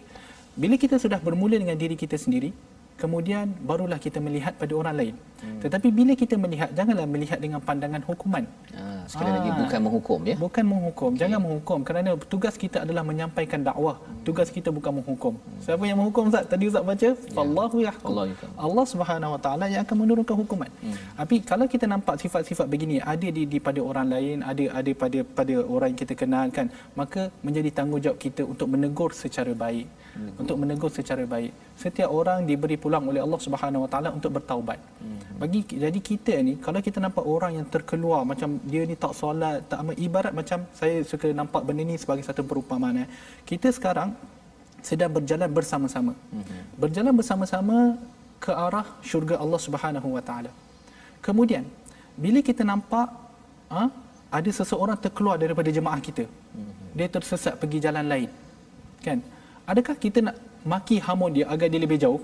Bila kita sudah bermula dengan diri kita sendiri, kemudian barulah kita melihat pada orang lain. Hmm. Tetapi bila kita melihat, janganlah melihat dengan pandangan hukuman. Ah, sekali lagi Ah. bukan menghukum ya. Bukan menghukum, jangan menghukum kerana tugas kita adalah menyampaikan dakwah. Tugas kita bukan menghukum. Siapa yang menghukum Ustaz? Tadi Ustaz baca, Allahu yahkum. Allah yahkum. Allah Subhanahu Wa Taala yang akan menurunkan hukuman. Tapi kalau kita nampak sifat-sifat begini ada di, di pada orang lain, ada ada pada pada orang yang kita kenal kan, maka menjadi tanggungjawab kita untuk menegur secara baik. Untuk menegur secara baik. Setiap orang diberi pulang oleh Allah Subhanahu Wa Taala untuk bertaubat. Bagi jadi kita ni kalau kita nampak orang yang terkeluar macam dia ni tak solat, tak amal ibarat macam saya suka nampak benda ni sebagai satu perumpamaan. eh. Kita sekarang sedang berjalan bersama-sama. Berjalan bersama-sama ke arah syurga Allah Subhanahu Wa Taala. Kemudian bila kita nampak ha, ada seseorang terkeluar daripada jemaah kita. Dia tersesat pergi jalan lain. Kan? Adakah kita nak maki hamun dia agar dia lebih jauh?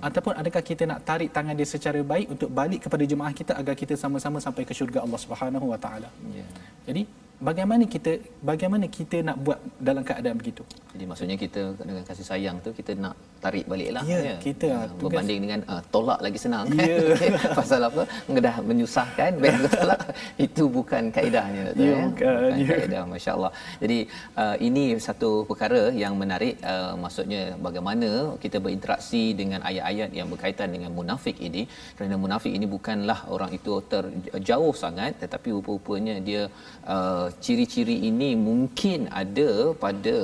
Ataupun adakah kita nak tarik tangan dia secara baik untuk balik kepada jemaah kita agar kita sama-sama sampai ke syurga Allah Subhanahu Wa Taala. Ya. Jadi bagaimana kita bagaimana kita nak buat dalam keadaan begitu? Jadi maksudnya kita dengan kasih sayang tu kita nak tarik balik lah. Ya, kita, tugas- berbanding dengan uh, tolak lagi senang kan. Ya. Pasal apa? Dah menyusahkan, tolak. Itu bukan kaedahnya. Doktor, Ya, ya. bukan. Ya. kaedah, Masya Allah. Jadi uh, ini satu perkara yang menarik. Uh, maksudnya bagaimana kita berinteraksi dengan ayat-ayat yang berkaitan dengan munafik ini. Kerana munafik ini bukanlah orang itu terjauh sangat. Tetapi rupa-rupanya dia uh, ciri-ciri ini mungkin ada pada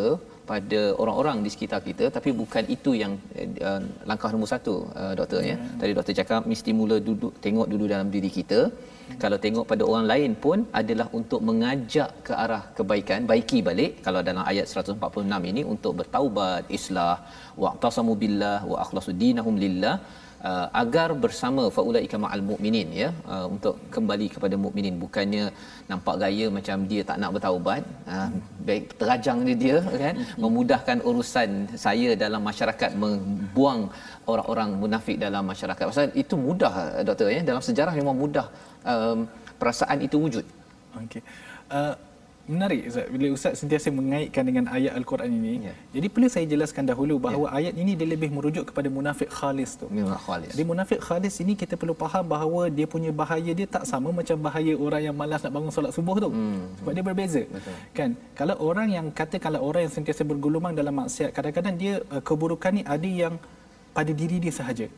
pada orang-orang di sekitar kita tapi bukan itu yang uh, langkah nombor satu uh, doktor ya. Tadi doktor cakap mesti mula duduk tengok dulu dalam diri kita. Kalau tengok pada orang lain pun adalah untuk mengajak ke arah kebaikan baiki balik. Kalau dalam ayat 146 ini untuk bertaubat islah wa'tasamu billah wa akhlasu dinahum lillah uh, agar bersama faulaika ma'al mukminin ya uh, untuk kembali kepada mukminin bukannya nampak gaya macam dia tak nak bertaubat uh, baik terajang dia, dia kan? Memudahkan urusan saya dalam masyarakat membuang orang-orang munafik dalam masyarakat. Pasal itu mudah doktor ya? Dalam sejarah memang mudah um, perasaan itu wujud. Okey. Uh, menarik Ustaz bila Ustaz sentiasa mengaitkan dengan ayat al-Quran ini. Ya. Jadi perlu saya jelaskan dahulu bahawa ayat ini dia lebih merujuk kepada munafik khalis tu. memang khalis Jadi munafik khalis ini kita perlu faham bahawa dia punya bahaya dia tak sama macam bahaya orang yang malas nak bangun solat subuh tu. Hmm. Sebab dia berbeza. Betul. Kan? Kalau orang yang katakanlah orang yang sentiasa bergulumang dalam maksiat, kadang-kadang dia uh, keburukan ni ada yang pada diri dia sahaja.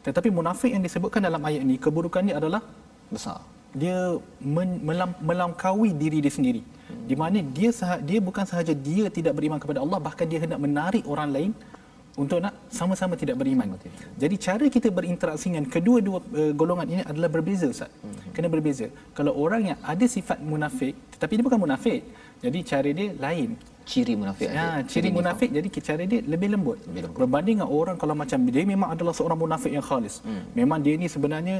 Tetapi munafik yang disebutkan dalam ayat ini, keburukan dia adalah besar dia men, melam, melangkaui diri dia sendiri. Hmm. Di mana dia sah, dia bukan sahaja dia tidak beriman kepada Allah bahkan dia hendak menarik orang lain untuk nak sama-sama tidak beriman. Jadi cara kita berinteraksi dengan kedua-dua uh, golongan ini adalah berbeza Ustaz. Hmm. Kena berbeza. Kalau orang yang ada sifat munafik tetapi dia bukan munafik. Jadi cara dia lain. ciri munafik Ya, ciri nifak. munafik jadi cara dia lebih lembut. Lebih lembut. Berbanding dengan orang kalau macam dia memang adalah seorang munafik yang khalis. Hmm. Memang dia ni sebenarnya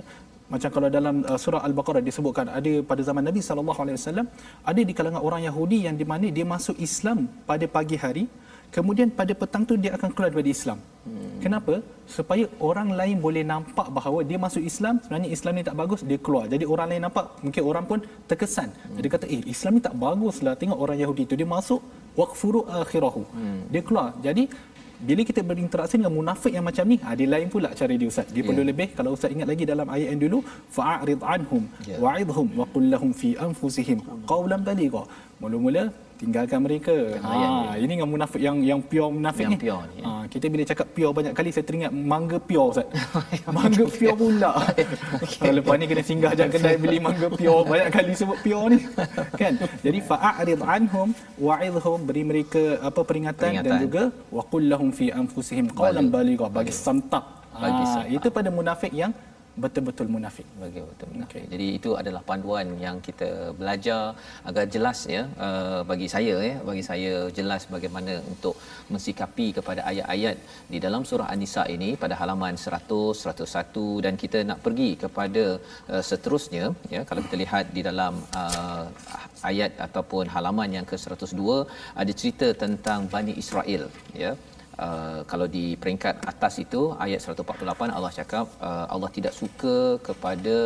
macam kalau dalam uh, surah al-Baqarah disebutkan ada pada zaman Nabi sallallahu alaihi wasallam ada di kalangan orang Yahudi yang di mana dia masuk Islam pada pagi hari kemudian pada petang tu dia akan keluar daripada Islam. Hmm. Kenapa? Supaya orang lain boleh nampak bahawa dia masuk Islam sebenarnya Islam ni tak bagus dia keluar. Jadi orang lain nampak mungkin orang pun terkesan. Hmm. Dia kata eh Islam ni tak baguslah tengok orang Yahudi tu dia masuk waqfuru akhirahu. Hmm. Dia keluar. Jadi bila kita berinteraksi dengan munafik yang macam ni, ha, dia lain pula cara dia Ustaz. Dia yeah. perlu lebih, kalau Ustaz ingat lagi dalam ayat yang dulu, fa'arid anhum Ya. wa'idhum wa qul lahum fi anfusihim qawlan baligha. mula-mula tinggalkan mereka. Ha, ini yang munafik yang yang pure munafik Yang ni. pure ni, ya. Ha, kita bila cakap pure banyak kali saya teringat mangga pure Ustaz. mangga pure pula. okay. Lepas ni kena singgah jap kedai beli mangga pure banyak kali sebut pure ni. kan? Jadi fa'arid anhum wa'idhum beri mereka apa peringatan, Peringatan. dan juga waqul lahum fi anfusihim qawlan baligha bagi samtak. Bagi Ha, samtak. itu pada munafik yang betul-betul munafik. bagi betul okay. Jadi itu adalah panduan yang kita belajar agar jelas ya uh, bagi saya ya bagi saya jelas bagaimana untuk mensikapi kepada ayat-ayat di dalam surah An-Nisa ini pada halaman 100 101 dan kita nak pergi kepada uh, seterusnya ya kalau kita lihat di dalam uh, ayat ataupun halaman yang ke-102 ada cerita tentang Bani Israel ya Uh, kalau di peringkat atas itu ayat 148 Allah cakap uh, Allah tidak suka kepada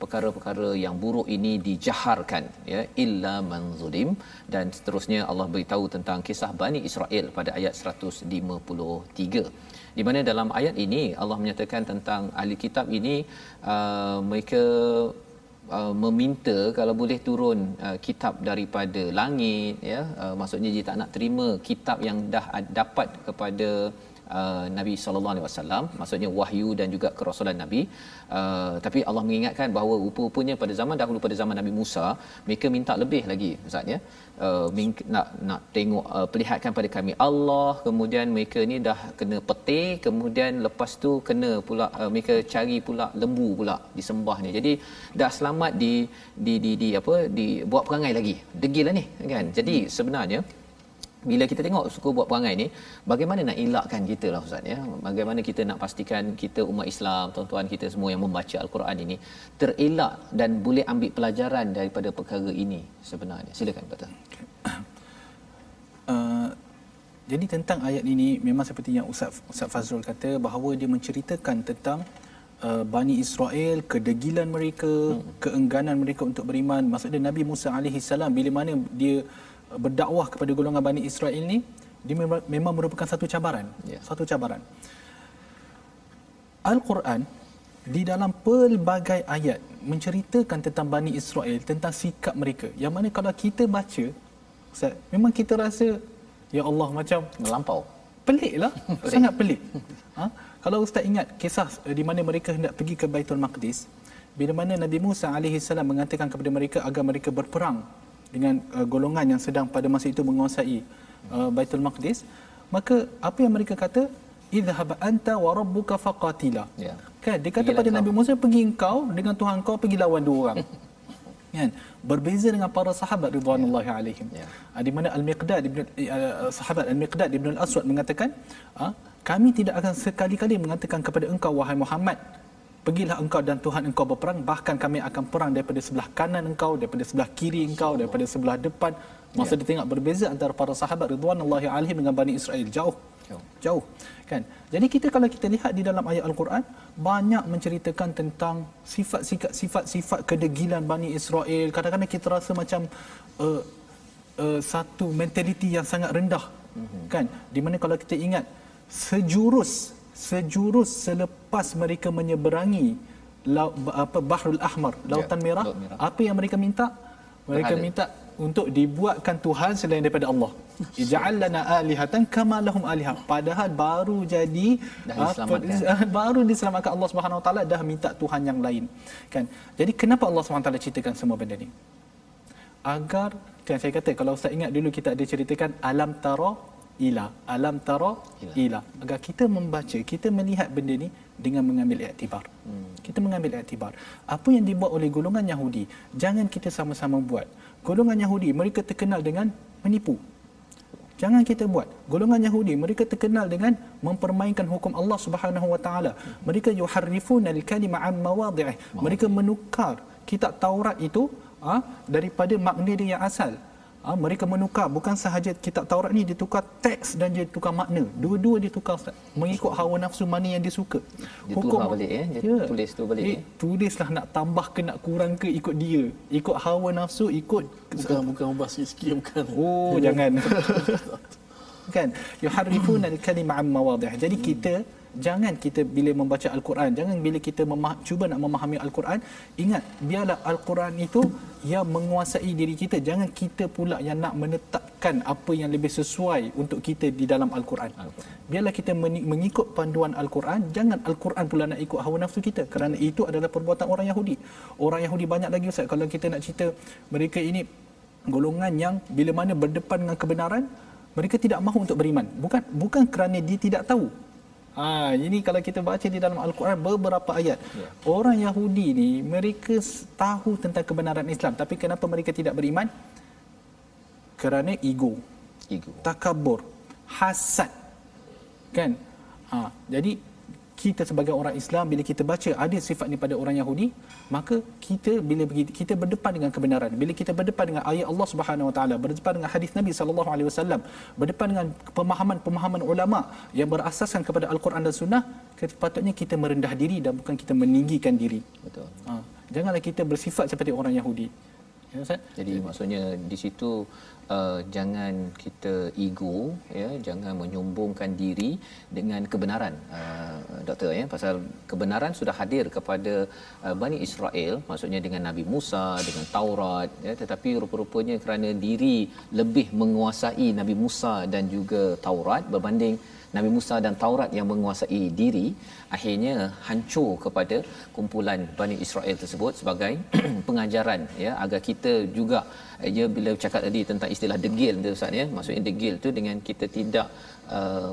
perkara-perkara yang buruk ini dijaharkan ya illa man zulim. Dan seterusnya Allah beritahu tentang kisah Bani Israel pada ayat 153 di mana dalam ayat ini Allah menyatakan tentang ahli kitab ini uh, mereka uh, meminta kalau boleh turun uh, kitab daripada langit ya. Uh, maksudnya dia tak nak terima kitab yang dah dapat kepada uh, Nabi sallallahu alaihi wasallam maksudnya wahyu dan juga kerasulan Nabi. Uh, tapi Allah mengingatkan bahawa rupa-rupanya pada zaman dahulu pada zaman Nabi Musa mereka minta lebih lagi ustaz ya. Uh, nak nak tengok uh, perlihatkan pada kami Allah kemudian mereka ni dah kena peti kemudian lepas tu kena pula uh, mereka cari pula lembu pula disembah ni jadi dah selamat di di di, di apa di buat perangai lagi. Degil lah ni kan? Jadi sebenarnya bila kita tengok suka buat perangai ni bagaimana nak elakkan kita lah ustaz ya bagaimana kita nak pastikan kita umat Islam tuan-tuan kita semua yang membaca al-Quran ini terelak dan boleh ambil pelajaran daripada perkara ini sebenarnya silakan betul Uh, jadi tentang ayat ini memang seperti yang Ustaz Ustaz Fazrul kata bahawa dia menceritakan tentang uh, Bani Israel, kedegilan mereka, hmm. keengganan mereka untuk beriman. Maksudnya Nabi Musa alaihi salam bila mana dia berdakwah kepada golongan Bani Israel ni dia memang, merupakan satu cabaran. Ya. Satu cabaran. Al-Quran di dalam pelbagai ayat menceritakan tentang Bani Israel, tentang sikap mereka. Yang mana kalau kita baca, Ustaz, memang kita rasa, Ya Allah macam melampau pelik lah, sangat pelik. Ha? Kalau Ustaz ingat kisah eh, di mana mereka hendak pergi ke Baitul Maqdis, bila mana Nabi Musa alaihi salam mengatakan kepada mereka agar mereka berperang dengan uh, golongan yang sedang pada masa itu menguasai uh, Baitul Maqdis, maka apa yang mereka kata? Idhhab anta wa rabbuka faqatila. Ya. Kan dia kata Pergilah pada kau. Nabi Musa pergi engkau dengan Tuhan kau pergi lawan dua orang. kan berbeza dengan para sahabat ridwanullahi alaihim Ya. Ah, di mana al-miqdad ibn uh, sahabat al-miqdad ibn al-aswad mengatakan ah, kami tidak akan sekali-kali mengatakan kepada engkau wahai Muhammad pergilah engkau dan Tuhan engkau berperang. Bahkan kami akan perang daripada sebelah kanan engkau daripada sebelah kiri engkau daripada sebelah depan. Masa dia tengok berbeza antara para sahabat ridwanullahi alaihim dengan Bani Israel. Jauh. Jauh. jauh kan? Jadi kita kalau kita lihat di dalam ayat al-Quran banyak menceritakan tentang sifat-sifat sifat-sifat kedegilan Bani Israel. Kadang-kadang kita rasa macam uh, uh, satu mentaliti yang sangat rendah mm-hmm. kan? Di mana kalau kita ingat sejurus sejurus selepas mereka menyeberangi lau, apa Bahrul Ahmar lautan merah, Laut Merah. apa yang mereka minta mereka ada. minta untuk dibuatkan Tuhan selain daripada Allah. Ij'al lana alihatan kama lahum aliha. Padahal baru jadi baru diselamatkan Allah Subhanahu Wa Taala dah minta Tuhan yang lain. Kan? Jadi kenapa Allah Subhanahu Wa Taala ceritakan semua benda ni? Agar yang saya kata kalau Ustaz ingat dulu kita ada ceritakan alam tara ila. Alam tara Ila. ila. Agar kita membaca kita melihat benda ni dengan mengambil iktibar. Hmm. kita mengambil iktibar. Apa yang dibuat oleh golongan Yahudi? Jangan kita sama-sama buat. Golongan Yahudi mereka terkenal dengan menipu. Jangan kita buat. Golongan Yahudi mereka terkenal dengan mempermainkan hukum Allah Subhanahu wa taala. Mereka yuharrifuna al-kalima an mawadhi'ih. Mereka menukar kitab Taurat itu ah, daripada makna dia yang asal. Ha, mereka menukar bukan sahaja kitab Taurat ni ditukar teks dan dia tukar makna. Dua-dua ditukar Ustaz. Mengikut hawa nafsu mana yang dia suka. Dia tukar balik, eh? Dia tulis tu balik, Dia eh? Tulislah nak tambah ke nak kurang ke ikut dia. Ikut hawa nafsu, ikut Bukan bukan ubah sikit-sikit bukan. Oh, jangan. kan? Yuharrifuna al-kalima an mawadhih. Jadi kita jangan kita bila membaca al-Quran, jangan bila kita memah- cuba nak memahami al-Quran, ingat biarlah al-Quran itu yang menguasai diri kita. Jangan kita pula yang nak menetapkan apa yang lebih sesuai untuk kita di dalam al-Quran. Biarlah kita mengikut panduan al-Quran jangan al-Quran pula nak ikut hawa nafsu kita kerana itu adalah perbuatan orang Yahudi. Orang Yahudi banyak lagi ustaz. Kalau kita nak cerita mereka ini golongan yang bila mana berdepan dengan kebenaran mereka tidak mahu untuk beriman. Bukan bukan kerana dia tidak tahu Ha, ini kalau kita baca di dalam Al-Quran beberapa ayat. Ya. Orang Yahudi ni mereka tahu tentang kebenaran Islam tapi kenapa mereka tidak beriman? Kerana ego, ego takabur, hasad. Kan? Ha, jadi kita sebagai orang Islam bila kita baca ada sifat ni pada orang Yahudi, maka kita bila kita berdepan dengan kebenaran. Bila kita berdepan dengan ayat Allah Subhanahu Wa Taala, berdepan dengan hadis Nabi sallallahu alaihi wasallam, berdepan dengan pemahaman-pemahaman ulama yang berasaskan kepada Al-Quran dan Sunnah, sepatutnya kita merendah diri dan bukan kita meninggikan diri. betul Ha, janganlah kita bersifat seperti orang Yahudi. Ya Ustaz? Jadi maksudnya di situ uh, jangan kita ego ya jangan menyombongkan diri dengan kebenaran uh, doktor ya pasal kebenaran sudah hadir kepada uh, Bani Israel maksudnya dengan Nabi Musa dengan Taurat ya tetapi rupa-rupanya kerana diri lebih menguasai Nabi Musa dan juga Taurat berbanding Nabi Musa dan Taurat yang menguasai diri akhirnya hancur kepada kumpulan Bani Israel tersebut sebagai pengajaran ya. Agar kita juga eh, ya bila cakap tadi tentang istilah degil tu Ustaz ya. Maksudnya degil tu dengan kita tidak uh,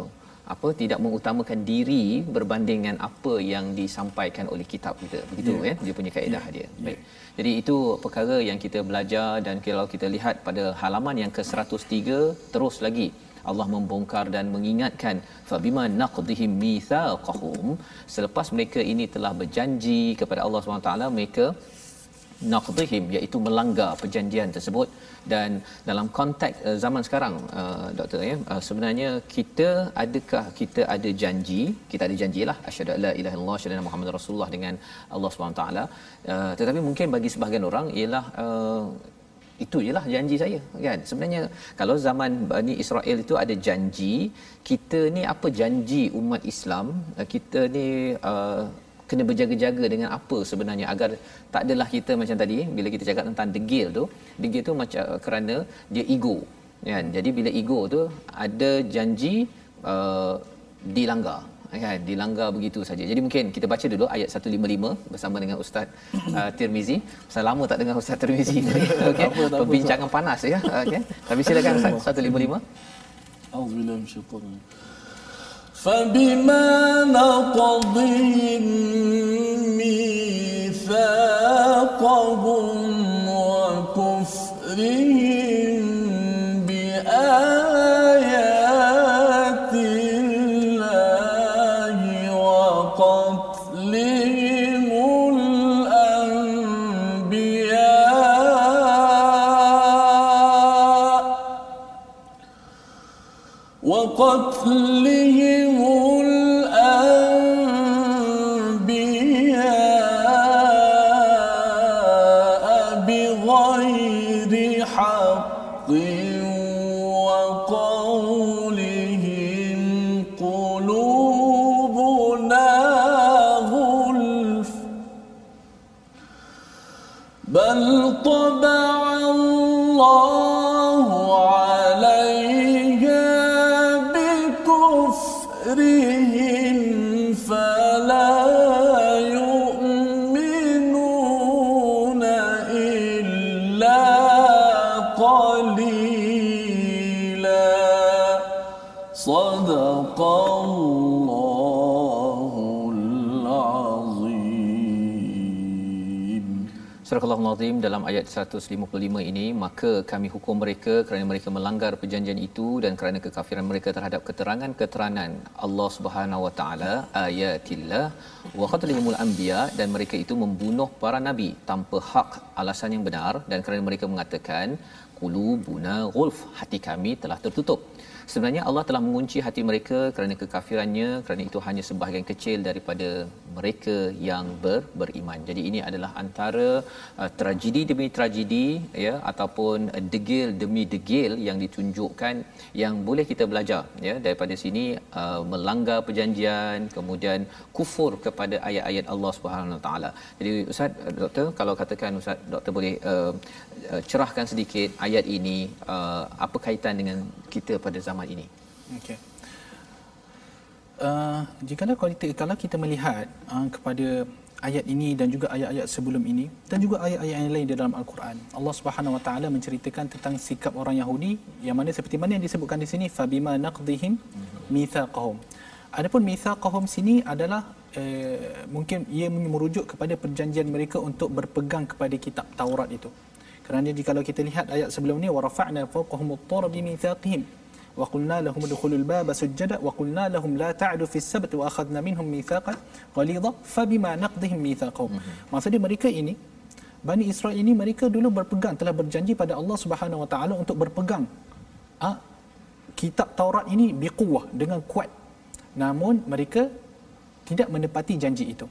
apa tidak mengutamakan diri berbanding dengan apa yang disampaikan oleh kitab kita. Begitu yeah. ya dia punya kaedah yeah. dia. Baik. Jadi itu perkara yang kita belajar dan kalau kita lihat pada halaman yang ke-103 terus lagi Allah membongkar dan mengingatkan fabima naqdihim mitsaqahum selepas mereka ini telah berjanji kepada Allah SWT mereka naqdihim iaitu melanggar perjanjian tersebut. Dan dalam konteks uh, zaman sekarang uh, doktor ya uh, sebenarnya kita adakah kita ada janji? Kita ada janjilah asyhadu alla ilaha illallah asyhadu anna muhammadar rasulullah dengan Allah Subhanahu taala. Tetapi mungkin bagi sebahagian orang ialah uh, itu jelah janji saya kan? Sebenarnya kalau zaman Bani Israel itu ada janji kita ni apa janji umat Islam? Uh, kita ni uh, kena berjaga-jaga dengan apa sebenarnya? Agar tak adalah kita macam tadi bila kita cakap tentang degil tu degil tu macam uh, kerana dia ego kan? Jadi bila ego tu ada janji uh, dilanggar kan dilanggar begitu saja. Jadi mungkin kita baca dulu ayat 155 bersama dengan Ustaz uh, Tirmizi. Saya lama tak dengar Ustaz Tirmizi tadi. Okey. Tak apa, tak apa, Perbincangan panas ya. Okey. Tapi silakan Ustaz 155. Auzubillahi minasyaitanir فبما نقضهم ميثاقهم وكفرهم Surah Al-Azim dalam ayat 155 ini maka kami hukum mereka kerana mereka melanggar perjanjian itu dan kerana kekafiran mereka terhadap keterangan-keterangan Allah Subhanahu Wa Taala ayatillah wa qatlihimul anbiya dan mereka itu membunuh para nabi tanpa hak alasan yang benar dan kerana mereka mengatakan qulubuna ghulf hati kami telah tertutup sebenarnya Allah telah mengunci hati mereka kerana kekafirannya kerana itu hanya sebahagian kecil daripada mereka yang ber, beriman. Jadi ini adalah antara uh, tragedi demi tragedi ya ataupun uh, degil demi degil yang ditunjukkan yang boleh kita belajar ya daripada sini uh, melanggar perjanjian kemudian kufur kepada ayat-ayat Allah Subhanahu taala. Jadi ustaz uh, doktor kalau katakan ustaz doktor boleh uh, uh, cerahkan sedikit ayat ini uh, apa kaitan dengan kita pada zaman ini. Okey. Uh, jika kalau kita kalau melihat uh, kepada ayat ini dan juga ayat-ayat sebelum ini dan juga ayat-ayat yang lain di dalam al-Quran. Allah Subhanahu wa taala menceritakan tentang sikap orang Yahudi yang mana seperti mana yang disebutkan di sini fabima naqdihim mitsaqahum. Adapun mitsaqahum sini adalah eh, mungkin ia merujuk kepada perjanjian mereka untuk berpegang kepada kitab Taurat itu. Kerana jika kita lihat ayat sebelum ni warafa'na fawqahum at-tur bi mitsaqihim wa qulna lahum udkhulul baba sujada wa qulna lahum la ta'du fis sabt wa akhadna minhum mitsaqan ghalidha fabima naqdihim mitsaqahum. Maksudnya mereka ini Bani Israel ini mereka dulu berpegang telah berjanji pada Allah Subhanahu Wa Taala untuk berpegang ha, kitab Taurat ini biquwah dengan kuat. Namun mereka tidak menepati janji itu.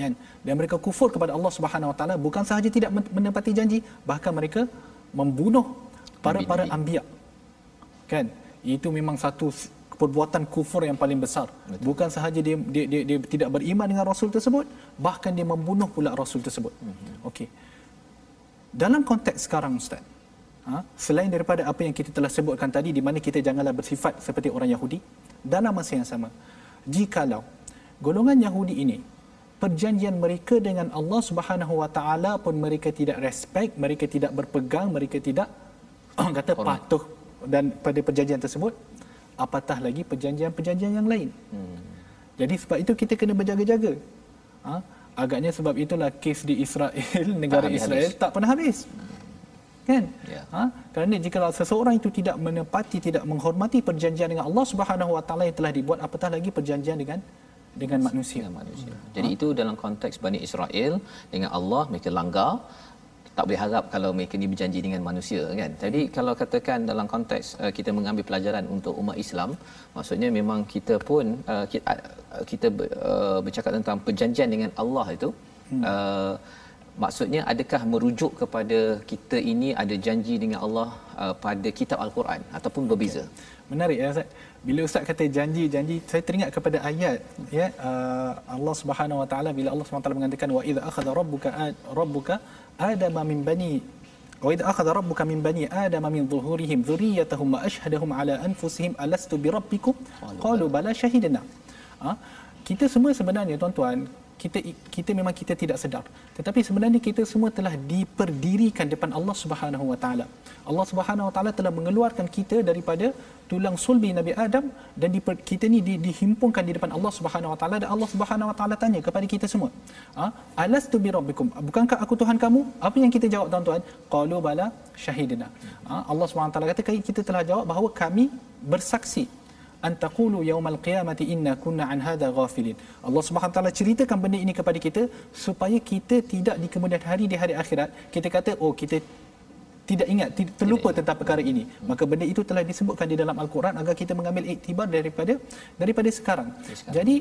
Kan? Dan mereka kufur kepada Allah Subhanahu Wa Taala bukan sahaja tidak menepati janji, bahkan mereka membunuh para para anbiya kan? Itu memang satu perbuatan kufur yang paling besar. Betul. bukan sahaja dia, dia dia dia tidak beriman dengan rasul tersebut bahkan dia membunuh pula rasul tersebut. Mm-hmm. okey. Dalam konteks sekarang ustaz ha, selain daripada apa yang kita telah sebutkan tadi di mana kita janganlah bersifat seperti orang Yahudi dalam masa yang sama jikalau golongan Yahudi ini perjanjian mereka dengan Allah Subhanahu Wa Taala pun mereka tidak respect mereka tidak berpegang mereka tidak kata patuh dan pada perjanjian tersebut apatah lagi perjanjian-perjanjian yang lain. Hmm. Jadi sebab itu kita kena berjaga-jaga. Ha? Agaknya sebab itulah kes di Israel, negara tak Israel habis. tak pernah habis. Kan? Yeah. Ha? Kerana jika seseorang itu tidak menepati, tidak menghormati perjanjian dengan Allah Subhanahu Wa Taala yang telah dibuat, apatah lagi perjanjian dengan dengan manusia. Dengan manusia. Ha? Jadi itu dalam konteks Bani Israel dengan Allah mereka langgar tak boleh harap kalau mereka ni berjanji dengan manusia kan. Jadi kalau katakan dalam konteks uh, kita mengambil pelajaran untuk umat Islam, maksudnya memang kita pun uh, kita, uh, kita uh, bercakap tentang perjanjian dengan Allah itu hmm. uh, maksudnya adakah merujuk kepada kita ini ada janji dengan Allah uh, pada kitab al-Quran ataupun berbeza? Okay. Menarik ya Ustaz bila ustaz kata janji-janji saya teringat kepada ayat ya uh, Allah Subhanahu wa taala bila Allah Subhanahu wa taala mengatakan wa idza akhadha rabbuka rabbuka adama min bani wa idza akhadha rabbuka min bani adama min dhuhurihim dhurriyyatahum wa ashhadahum ala anfusihim alastu bi rabbikum qalu bala shahidna ha? kita semua sebenarnya tuan-tuan kita kita memang kita tidak sedar. Tetapi sebenarnya kita semua telah diperdirikan depan Allah Subhanahu wa taala. Allah Subhanahu wa taala telah mengeluarkan kita daripada tulang sulbi Nabi Adam dan di, kita ni di, dihimpunkan di depan Allah Subhanahu wa taala dan Allah Subhanahu wa taala tanya kepada kita semua ha alastu bi rabbikum? Bukankah aku tuhan kamu? Apa yang kita jawab tuan-tuan? Qalu bala syahidina ha? Allah Subhanahu wa taala kata kita telah jawab bahawa kami bersaksi an taqulu yaumal qiyamati inna kunna an hadha ghafilin. Allah Subhanahu taala ceritakan benda ini kepada kita supaya kita tidak di kemudian hari di hari akhirat kita kata oh kita tidak ingat terlupa tidak tentang perkara ini maka benda itu telah disebutkan di dalam al-Quran agar kita mengambil iktibar daripada daripada sekarang. sekarang jadi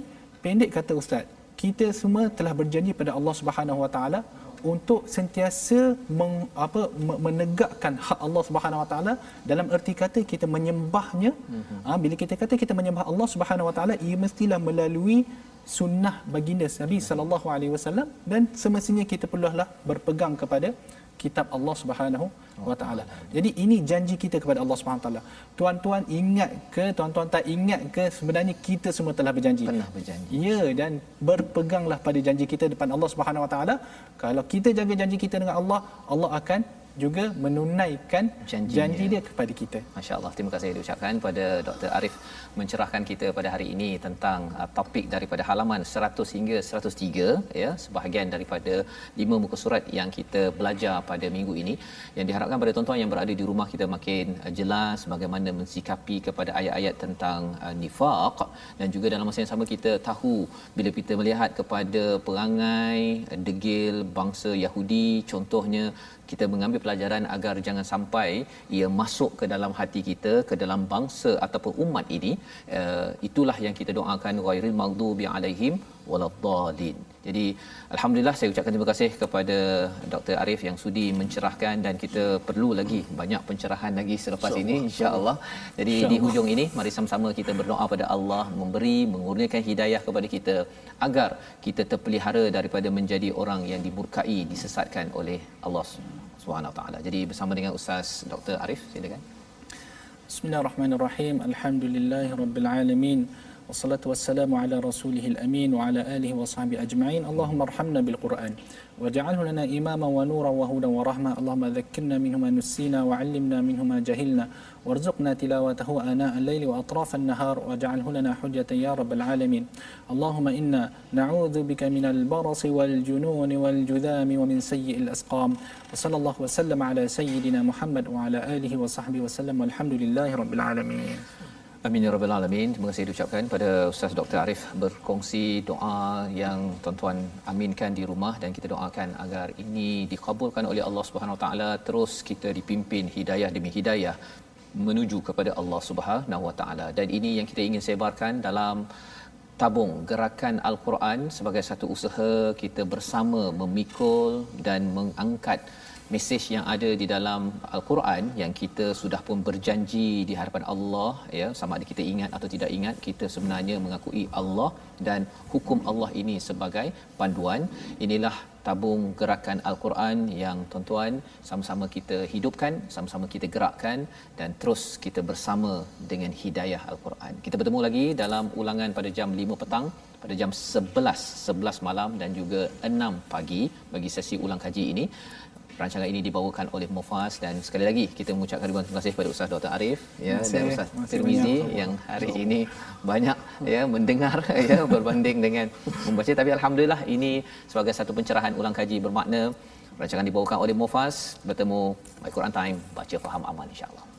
pendek kata ustaz kita semua telah berjanji pada Allah Subhanahu Wa Taala untuk sentiasa meng, apa, menegakkan hak Allah Subhanahu Wa Taala dalam erti kata kita menyembahnya. Mm-hmm. Ha, bila kita kata kita menyembah Allah Subhanahu Wa Taala, ia mestilah melalui sunnah baginda Nabi Sallallahu Alaihi Wasallam dan semestinya kita perlulah berpegang kepada kitab Allah Subhanahu wa taala. Jadi ini janji kita kepada Allah Subhanahu wa taala. Tuan-tuan ingat ke tuan-tuan tak ingat ke sebenarnya kita semua telah berjanji. Pernah berjanji. Ya dan berpeganglah pada janji kita depan Allah Subhanahu wa taala. Kalau kita jaga janji kita dengan Allah, Allah akan juga menunaikan Janjinya. janji dia kepada kita. Masya-Allah. Terima kasih diucapkan pada Dr. Arif mencerahkan kita pada hari ini tentang uh, topik daripada halaman 100 hingga 103 ya, sebahagian daripada lima muka surat yang kita belajar pada minggu ini yang diharapkan pada tuan-tuan yang berada di rumah kita makin uh, jelas bagaimana mensikapi kepada ayat-ayat tentang uh, nifaq dan juga dalam masa yang sama kita tahu bila kita melihat kepada perangai uh, degil bangsa Yahudi contohnya kita mengambil pelajaran agar jangan sampai ia masuk ke dalam hati kita ke dalam bangsa ataupun umat ini uh, itulah yang kita doakan ghairil maghdubi alaihim waladdallin. Jadi alhamdulillah saya ucapkan terima kasih kepada Dr Arif yang sudi mencerahkan dan kita perlu lagi banyak pencerahan lagi selepas insya ini insya-Allah. Jadi insya di hujung ini mari sama-sama kita berdoa pada Allah memberi mengurniakan hidayah kepada kita agar kita terpelihara daripada menjadi orang yang dimurkai disesatkan oleh Allah Subhanahu taala. Jadi bersama dengan Ustaz Dr Arif silakan. Bismillahirrahmanirrahim. Alhamdulillahirabbil alamin. والصلاة والسلام على رسوله الأمين وعلى آله وصحبه أجمعين. اللهم ارحمنا بالقرآن واجعله لنا إماما ونورا وهدى ورحمة. اللهم ذكرنا منه ما نسينا وعلمنا منه ما جهلنا. وارزقنا تلاوته آناء الليل وأطراف النهار. واجعله لنا حجة يا رب العالمين. اللهم إنا نعوذ بك من البرص والجنون والجذام ومن سيء الأسقام. وصلى الله وسلم على سيدنا محمد وعلى آله وصحبه وسلم والحمد لله رب العالمين. Amin ya rabbal alamin. Terima kasih diucapkan pada Ustaz Dr Arif berkongsi doa yang tuan-tuan aminkan di rumah dan kita doakan agar ini dikabulkan oleh Allah Subhanahu taala. Terus kita dipimpin hidayah demi hidayah menuju kepada Allah Subhanahu Wa taala. Dan ini yang kita ingin sebarkan dalam tabung gerakan al-Quran. Sebagai satu usaha kita bersama memikul dan mengangkat mesej yang ada di dalam al-Quran yang kita sudah pun berjanji di hadapan Allah ya sama ada kita ingat atau tidak ingat kita sebenarnya mengakui Allah dan hukum Allah ini sebagai panduan. Inilah tabung gerakan al-Quran yang tuan-tuan sama-sama kita hidupkan sama-sama kita gerakkan dan terus kita bersama dengan hidayah al-Quran. Kita bertemu lagi dalam ulangan pada jam 5 petang pada jam 11 11 malam dan juga 6 pagi bagi sesi ulang kaji ini rancangan ini dibawakan oleh Mufas dan sekali lagi kita mengucapkan ribuan terima kasih kepada Ustaz Dr Arif ya Masih, dan Ustaz Tirmizi yang hari so. ini banyak ya mendengar ya berbanding dengan membaca. Tapi alhamdulillah ini sebagai satu pencerahan ulang kaji bermakna rancangan dibawakan oleh Mufas bertemu My Quran Time baca faham aman insyaallah